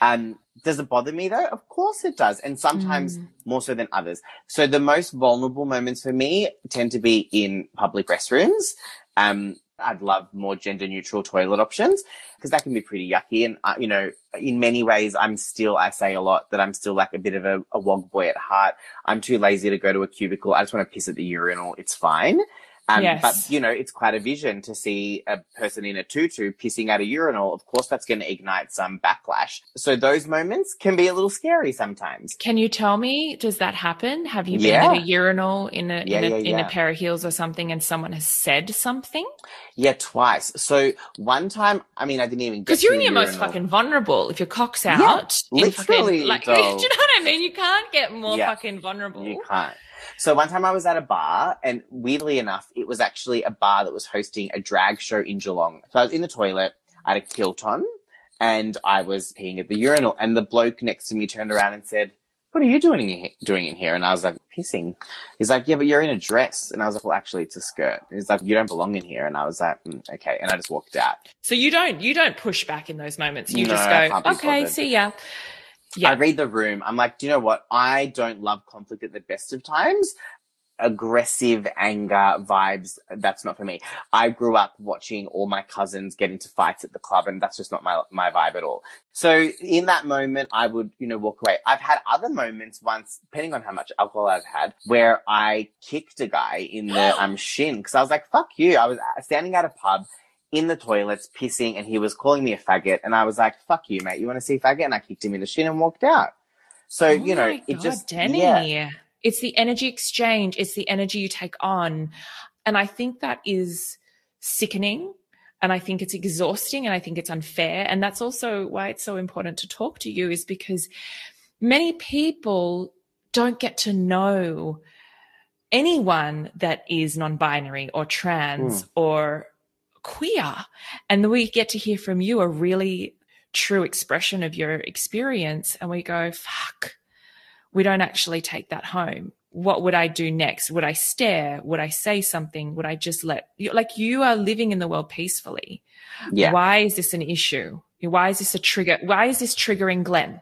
Um, does it bother me though? Of course it does. And sometimes Mm. more so than others. So the most vulnerable moments for me tend to be in public restrooms. Um, I'd love more gender neutral toilet options because that can be pretty yucky. And, uh, you know, in many ways, I'm still, I say a lot that I'm still like a bit of a, a wog boy at heart. I'm too lazy to go to a cubicle. I just want to piss at the urinal. It's fine. Um, Yes. But, you know, it's quite a vision to see a person in a tutu pissing at a urinal. Of course, that's going to ignite some backlash. So those moments can be a little scary sometimes. Can you tell me, does that happen? Have you been Yeah. at a urinal in a, Yeah, in, a yeah, in a pair of heels or something and someone has said something? Yeah, twice. So one time, I mean, I didn't even get Because you're in your most fucking vulnerable. If your cock's out, literally, fucking, like, *laughs* do you know what I mean? You can't get more fucking vulnerable. You can't. So one time I was at a bar, and weirdly enough, it was actually a bar that was hosting a drag show in Geelong. So I was in the toilet, I had a kilt on, and I was peeing at the urinal, and the bloke next to me turned around and said, "What are you doing in, doing in here?" And I was like, "Pissing." He's like, "Yeah, but you're in a dress," and I was like, "Well, actually, it's a skirt." And he's like, "You don't belong in here," and I was like, mm, "Okay," and I just walked out. So you don't you don't push back in those moments. You No, just I go, can't be okay, bothered. see ya. Yeah. I read the room. I'm like, do you know what? I don't love conflict at the best of times. Aggressive anger vibes, that's not for me. I grew up watching all my cousins get into fights at the club and that's just not my, my vibe at all. So in that moment, I would, you know, walk away. I've had other moments once, depending on how much alcohol I've had, where I kicked a guy in the *gasps* um, shin because I was like, fuck you. I was standing at a pub in the toilets pissing and he was calling me a faggot and I was like, fuck you, mate. You want to see faggot? And I kicked him in the shin and walked out. So, Oh you know, it God, just, Deni. yeah, It's the energy exchange. It's the energy you take on. And I think that is sickening. And I think it's exhausting and I think it's unfair. And that's also why it's so important to talk to you is because many people don't get to know anyone that is non-binary or trans Mm. or queer. And we get to hear from you a really true expression of your experience. And we go, fuck, we don't actually take that home. What would I do next? Would I stare? Would I say something? Would I just let you, like you are living in the world peacefully? yeah, Why is this an issue? Why is this a trigger? Why is this triggering Glenn?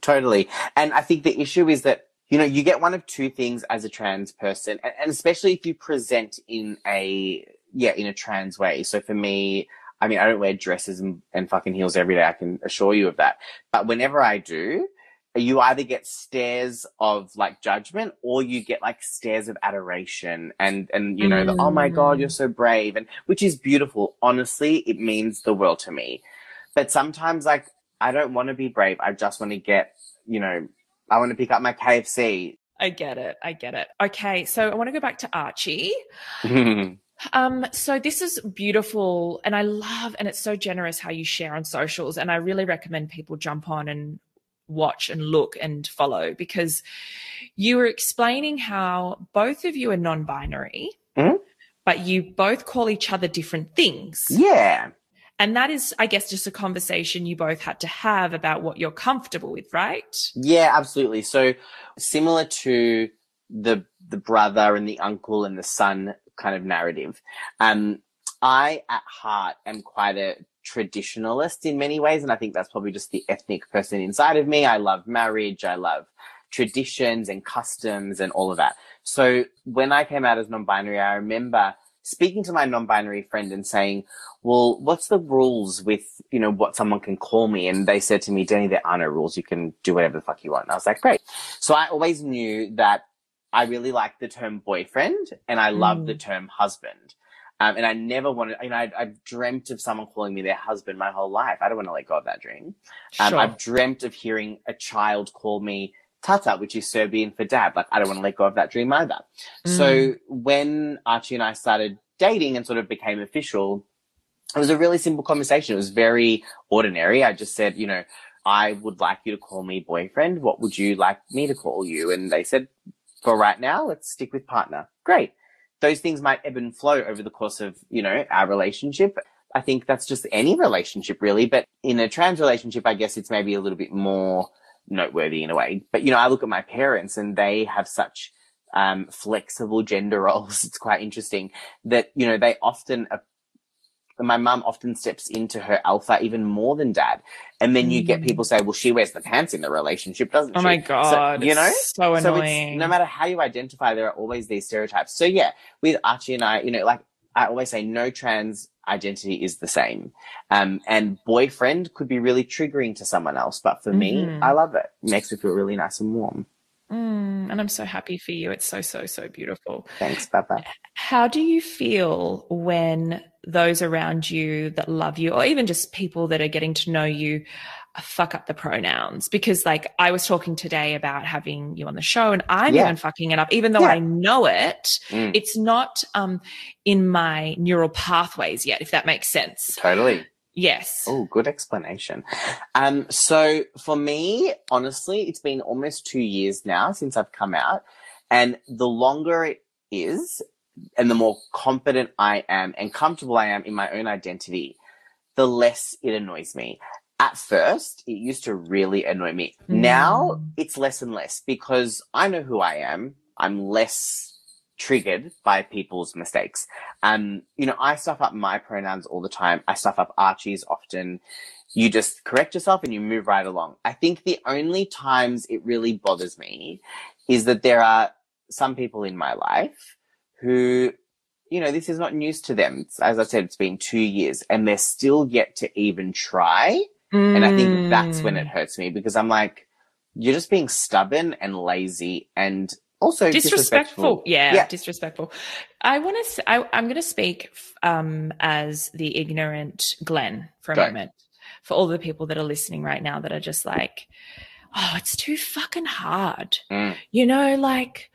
totally. And I think the issue is that you know, you get one of two things as a trans person, and, and especially if you present in a, yeah, in a trans way. So for me, I mean, I don't wear dresses and, and fucking heels every day. I can assure you of that. But whenever I do, you either get stares of like judgment or you get like stares of adoration and and you know the, oh my god you're mm. so brave and which is beautiful honestly it means the world to me but sometimes like i don't want to be brave i just want to get you know i want to pick up my kfc I get it. I get it. Okay, so I want to go back to Archie. *laughs* Um, so this is beautiful, and I love, and it's so generous how you share on socials, and I really recommend people jump on and watch and look and follow because you were explaining how both of you are non-binary, Mhm. but you both call each other different things. yeah And that is, I guess, just a conversation you both had to have about what you're comfortable with, right? Yeah, absolutely. So similar to the the brother and the uncle and the son kind of narrative. Um, I at heart am quite a traditionalist in many ways, and I think that's probably just the ethnic person inside of me. I love marriage, I love traditions and customs and all of that. So when I came out as non-binary, I remember speaking to my non-binary friend and saying, well, what's the rules with, you know, what someone can call me? And they said to me, Danny, there are no rules. You can do whatever the fuck you want. And I was like, great. So I always knew that I really like the term boyfriend and I love Mm. the term husband. Um, and I never wanted, you know, I, I've dreamt of someone calling me their husband my whole life. I don't want to let go of that dream. Um, Sure. I've dreamt of hearing a child call me Tata, which is Serbian for dad. Like, I don't want to let go of that dream either. So when Archie and I started dating and sort of became official, it was a really simple conversation. It was very ordinary. I just said, you know, I would like you to call me boyfriend. What would you like me to call you? And they said, for right now, let's stick with partner. Great. Those things might ebb and flow over the course of, you know, our relationship. I think that's just any relationship really. But in a trans relationship, I guess it's maybe a little bit more noteworthy in a way. But, you know, I look at my parents and they have such um, flexible gender *laughs* roles. It's quite interesting that, you know, they often, uh, my mum often steps into her alpha even more than dad. And then you get people say, well, she wears the pants in the relationship, doesn't Oh she? my God. So, you know? so So annoying. it's, no matter how you identify, there are always these stereotypes. So yeah, with Archie and I, you know, like I always say, no trans identity is the same. Um, and boyfriend could be really triggering to someone else, but for me, Mhm. I love it. It makes me feel really nice and warm. Mm, and I'm so happy for you. It's so, so, so beautiful. Thanks, Papa. How do you feel when those around you that love you, or even just people that are getting to know you, fuck up the pronouns? Because, like, I was talking today about having you on the show, and I'm Yeah. even fucking it up, even though Yeah. I know it. Mm. It's not um, in my neural pathways yet, if that makes sense. Totally. Yes. Oh, good explanation. Um, so for me, honestly, it's been almost two years now since I've come out. And the longer it is, and the more confident I am and comfortable I am in my own identity, the less it annoys me. At first, it used to really annoy me. Now Mm. it's less and less because I know who I am. I'm less triggered by people's mistakes. Um, you know, I stuff up my pronouns all the time. I stuff up Archie's often. You just correct yourself and you move right along. I think the only times it really bothers me is that there are some people in my life who, you know, this is not news to them. As I said, it's been two years and they're still yet to even try. And I think that's when it Mm. hurts me because I'm like, you're just being stubborn and lazy and also disrespectful. Yeah, Yeah. disrespectful. I want to. I, I'm going to speak um, as the ignorant Glenn for a Go. moment for all the people that are listening right now that are just like, oh, it's too fucking hard. Mm. You know, like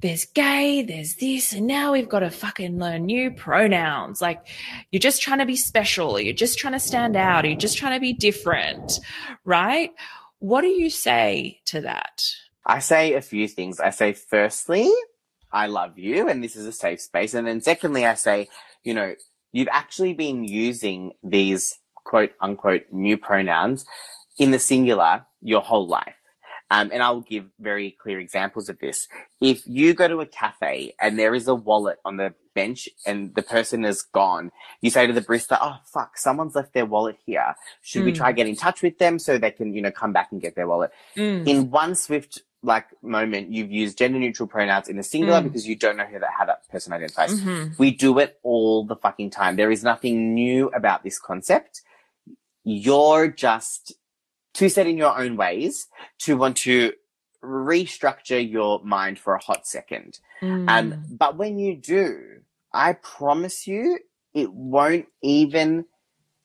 there's gay, there's this, and now we've got to fucking learn new pronouns. Like you're just trying to be special, you're just trying to stand out, you're just trying to be different, right? What do you say to that? I say a few things. I say, firstly, I love you and this is a safe space. And then secondly, I say, you know, you've actually been using these quote unquote new pronouns in the singular your whole life. Um, and I'll give very clear examples of this. If you go to a cafe and there is a wallet on the bench and the person is gone, you say to the barista, Oh, fuck, someone's left their wallet here. Should we Mm. try get in touch with them so they can, you know, come back and get their wallet? Mm. in one swift like moment you've used gender neutral pronouns in the singular Mm. because you don't know who that how that person identifies. Mhm. We do it all the fucking time. There is nothing new about this concept. You're just too set in your own ways to want to restructure your mind for a hot second. Mm. Um, but when you do, I promise you, it won't even,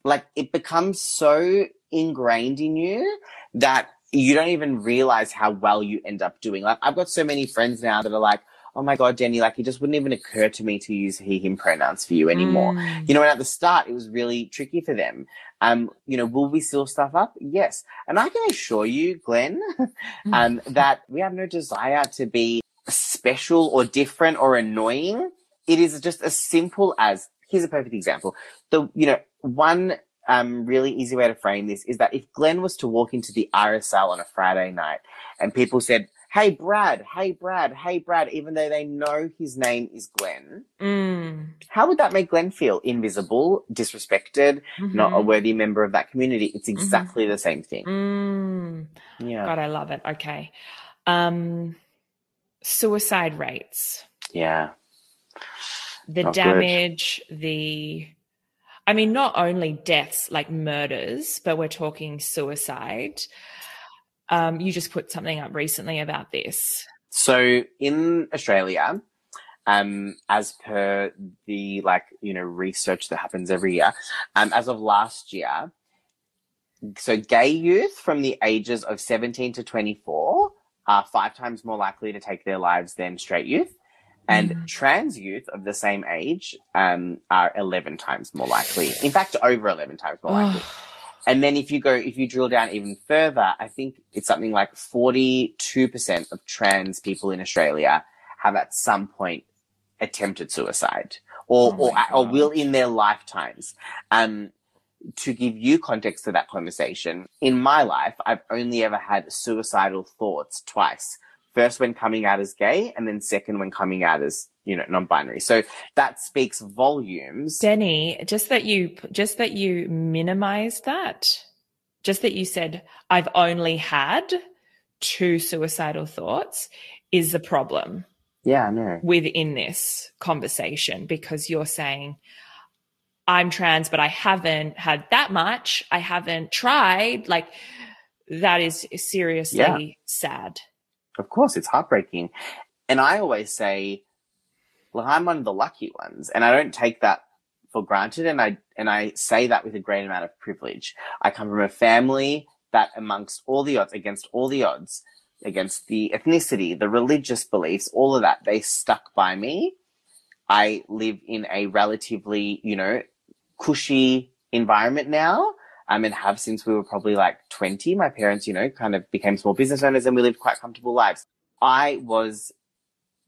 like, it becomes so ingrained in you that you don't even realize how well you end up doing. Like, I've got so many friends now that are like, oh my God, Jenny, like, it just wouldn't even occur to me to use he, him pronouns for you anymore. Mm. You know, and at the start, it was really tricky for them. Um, you know, will we seal stuff up? Yes. And I can assure you, Glenn, *laughs* um, *laughs* that we have no desire to be special or different or annoying. It is just as simple as, here's a perfect example. The, you know, one, um, really easy way to frame this is that if Glenn was to walk into the RSL on a Friday night and people said, Hey, Brad, hey, Brad, hey, Brad, even though they know his name is Glenn, Mm. how would that make Glenn feel? Invisible, disrespected, not a worthy member of that community. It's exactly the same thing. Mm. Yeah. God, I love it. Okay. Um, suicide rates, Yeah. the Not good. damage, the, I mean, not only deaths like murders, but we're talking suicide. Um, you just put something up recently about this. So in Australia, um, as per the like, you know, research that happens every year, um, as of last year, so gay youth from the ages of 17 to 24 are five times more likely to take their lives than straight youth. And Mm. trans youth of the same age um, are 11 times more likely. In fact, over 11 times more likely. And then if you go, if you drill down even further, I think it's something like 42% of trans people in Australia have at some point attempted suicide or, Oh or, or will in their lifetimes. Um, to give you context to that conversation, in my life, I've only ever had suicidal thoughts twice. First when coming out as gay and then second when coming out as, you know, non-binary. So that speaks volumes. Deni, just that you just that you minimized that, just that you said I've only had two suicidal thoughts is the problem yeah, I know. within this conversation because you're saying I'm trans but I haven't had that much, I haven't tried like that is seriously Yeah. sad. Of course, it's heartbreaking. And I always say, well, I'm one of the lucky ones. And I don't take that for granted. And I, and I say that with a great amount of privilege. I come from a family that amongst all the odds, against all the odds, against the ethnicity, the religious beliefs, all of that, they stuck by me. I live in a relatively, you know, cushy environment now. Um, and have since we were probably like 20. My parents, you know, kind of became small business owners and we lived quite comfortable lives. I was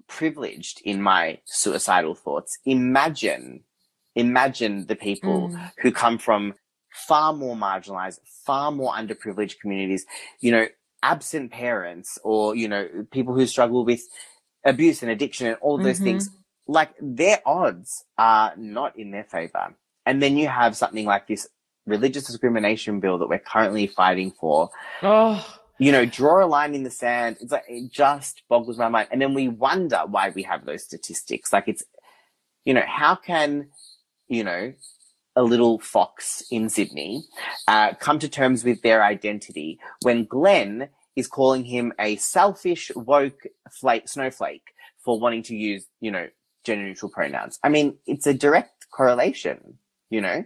privileged in my suicidal thoughts. Imagine, imagine the people Mm. who come from far more marginalized, far more underprivileged communities, you know, absent parents or, you know, people who struggle with abuse and addiction and all those Mhm. things. Like their odds are not in their favor. And then you have something like this religious discrimination bill that we're currently fighting for Oh, you know, draw a line in the sand. It's like, it just boggles my mind. And then we wonder why we have those statistics. Like it's, you know, how can, you know, a little fox in Sydney, uh, come to terms with their identity when Glenn is calling him a selfish, woke flake, snowflake for wanting to use, you know, gender neutral pronouns. I mean, it's a direct correlation, you know,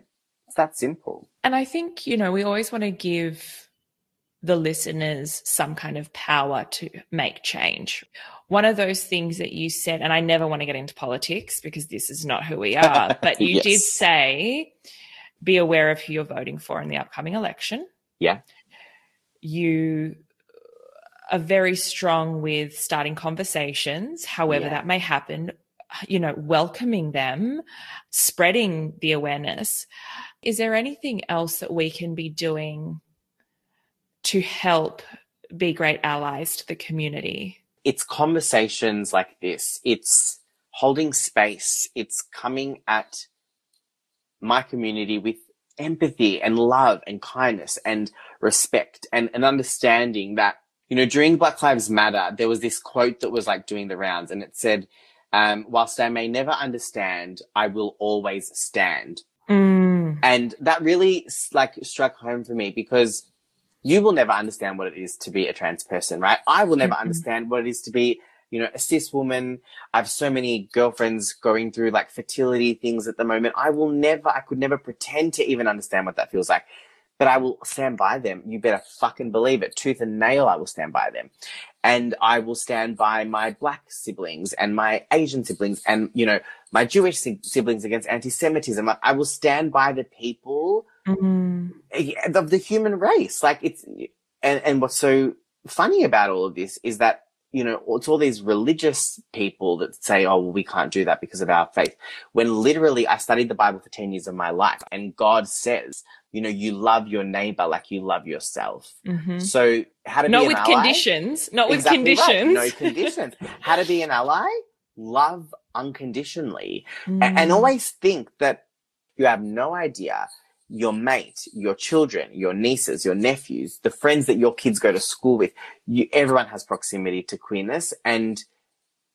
that simple. And I think, you know, we always want to give the listeners some kind of power to make change. One of those things that you said, and I never want to get into politics because this is not who we are, *laughs* but you Yes. did say be aware of who you're voting for in the upcoming election. Yeah. You are very strong with starting conversations, however Yeah. that may happen, you know, welcoming them, spreading the awareness. Is there anything else that we can be doing to help be great allies to the community? it's conversations like this. It's holding space. It's coming at my community with empathy and love and kindness and respect and an understanding that you know, during Black Lives Matter, there was this quote that was like doing the rounds and it said, um, whilst I may never understand, I will always stand. Mm. And that really like struck home for me because you will never understand what it is to be a trans person, right? I will never Mhm. understand what it is to be, you know, a cis woman. I have so many girlfriends going through like fertility things at the moment. I will never, I could never pretend to even understand what that feels like. But I will stand by them. You better fucking believe it. Tooth and nail, I will stand by them. And I will stand by my black siblings and my Asian siblings and, you know, my Jewish si- siblings against anti-Semitism. I- I will stand by the people Mm. of the human race. Like it's, and, and what's so funny about all of this is that, you know, it's all these religious people that say, oh, well, we can't do that because of our faith. When literally I studied the Bible for 10 years of my life and God says, you know, you love your neighbor like you love yourself. Mhm. So how to Not be an with ally? conditions. Not with Exactly right. conditions. No *laughs* conditions. how to be an ally? Love unconditionally Mm. and always think that you have no idea your mate, your children, your nieces, your nephews, the friends that your kids go to school with, you, everyone has proximity to queerness. And,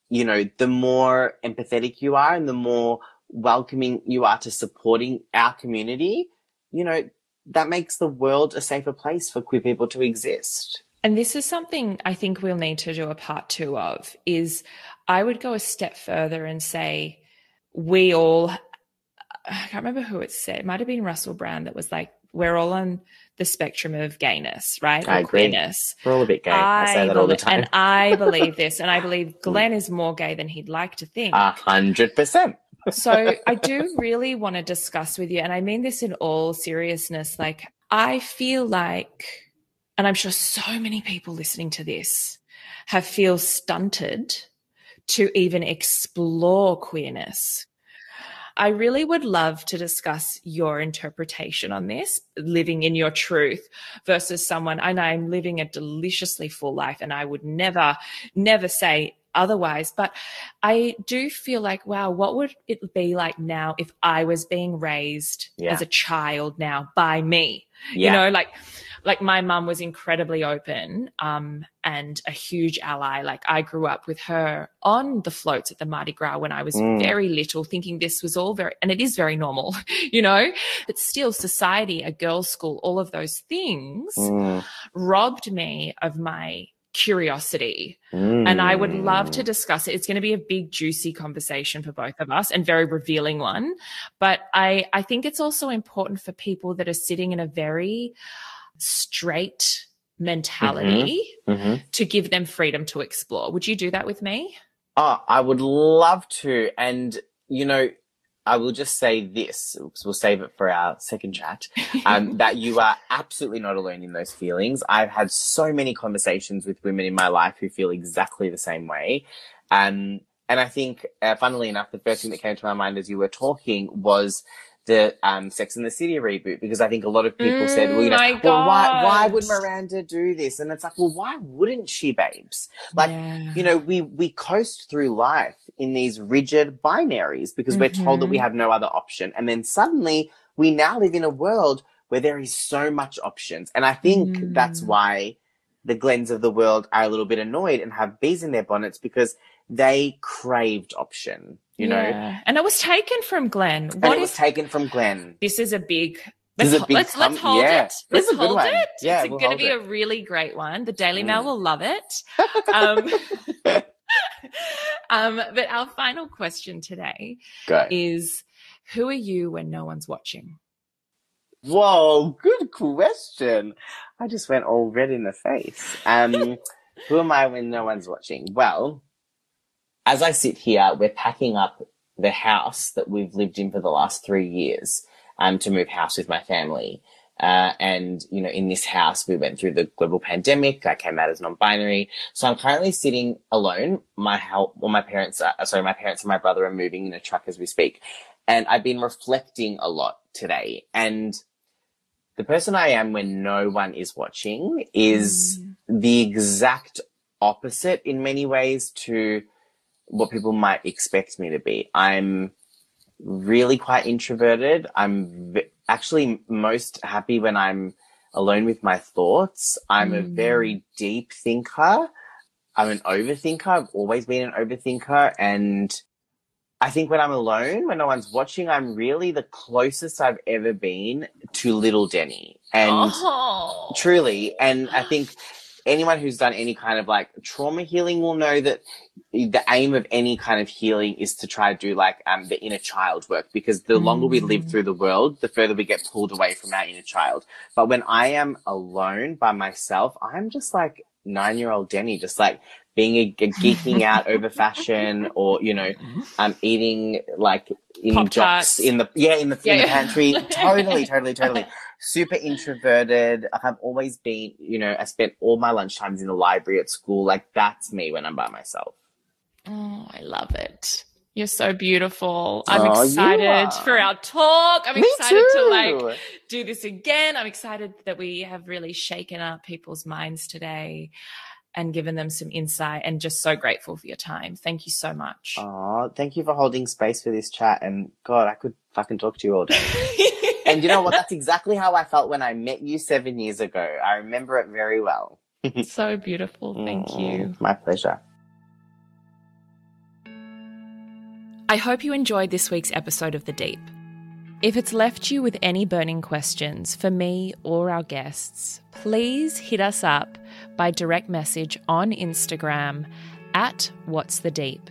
you know, the more empathetic you are and the more welcoming you are to supporting our community, you know, that makes the world a safer place for queer people to exist. And this is something I think we'll need to do a part two of is I would go a step further and say we all I can't remember who it said. It might have been Russell Brand that was like, we're all on the spectrum of gayness, right? I or agree. queerness. We're all a bit gay. I, say that all the time. And I believe this, and I believe *laughs* Glenn is more gay than he'd like to think. A hundred percent. So I do really want to discuss with you, and I mean this in all seriousness. Like, I feel like, and I'm sure so many people listening to this have feel stunted to even explore queerness. I really would love to discuss your interpretation on this, living in your truth versus someone, and I'm living a deliciously full life, and I would never, never say otherwise. But I do feel like, wow, what would it be like now if I was being raised Yeah. as a child now by me? Yeah. You know, like like my mum was incredibly open um and a huge ally. Like I grew up with her on the floats at the Mardi Gras when I was Mm. very little, thinking this was all very and it is very normal, *laughs* you know. But still society, a girls' school, all of those things Mm, robbed me of my curiosity. And I would love to mm. discuss it. It's going to be a big, juicy conversation for both of us and very revealing one. But I, I think it's also important for people that are sitting in a very straight mentality Mhm. to give them freedom to explore. Would you do that with me? Oh, I would love to. And, you know, I will just say this, because we'll save it for our second chat, *laughs* um, that you are absolutely not alone in those feelings. I've had so many conversations with women in my life who feel exactly the same way. Um, and I think, uh, funnily enough, the first thing that came to my mind as you were talking was the um, Sex and the City reboot, because I think a lot of people said, well, you know, Mm, my well, why, why would Miranda do this? And it's like, well, why wouldn't she, babes? Like, Yeah. you know, we, we coast through life in these rigid binaries because we're told that we Mhm. have no other option. And then suddenly we now live in a world where there is so much options. And I think that's Mm. why the Glens of the world are a little bit annoyed and have bees in their bonnets because they craved option, you know, Yeah. And it was taken from Glenn. and What it was taken from Glenn. this is a big This Let's, is a big let's, let's hold yeah. it. This Let's is a good hold one. it. Yeah, it's we'll going to be it. a really great one. The Daily Mail Mm. will love it. *laughs* Um, *laughs* um, but our final question today Go. is Who are you when no one's watching? Whoa, good question. I just went all red in the face. Um, *laughs* who am I when no one's watching? Well, as I sit here, we're packing up the house that we've lived in for the last three years, um, to move house with my family. Uh, and, you know, in this house, we went through the global pandemic. I came out as non-binary. So I'm currently sitting alone. My help, well, my parents are, sorry, my parents and my brother are moving in a truck as we speak. And I've been reflecting a lot today. And the person I am when no one is watching is the exact opposite in many ways to what people might expect me to be. I'm really quite introverted. I'm v- actually most happy when I'm alone with my thoughts. I'm a Mm. very deep thinker. I'm an overthinker. I've always been an overthinker. And I think when I'm alone, when no one's watching, I'm really the closest I've ever been to little Deni. And oh. truly, and I think anyone who's done any kind of like trauma healing will know that the aim of any kind of healing is to try to do like um the inner child work because the longer we live Mm. through the world the further we get pulled away from our inner child but when i am alone by myself i'm just like nine year old Deni just like being a, a geeking *laughs* out over fashion or you know um eating like in Pop-Tarts. in the yeah in the, Yeah, in the pantry *laughs* totally totally totally super introverted. I've always been, you know, I spent all my lunchtimes in the library at school. Like that's me when I'm by myself. Oh, I love it. You're so beautiful. I'm Oh, excited for our talk. I'm Me excited to like do this again. I'm excited that we have really shaken up people's minds today and given them some insight and just so grateful for your time. Thank you so much. Oh, thank you for holding space for this chat. And God, I could fucking talk to you all day. *laughs* and you know what? That's exactly how I felt when I met you seven years ago. I remember it very well. *laughs* so beautiful. Thank you. Mm, My pleasure. I hope you enjoyed this week's episode of The Deep. If it's left you with any burning questions for me or our guests, please hit us up by direct message on Instagram at What's the Deep.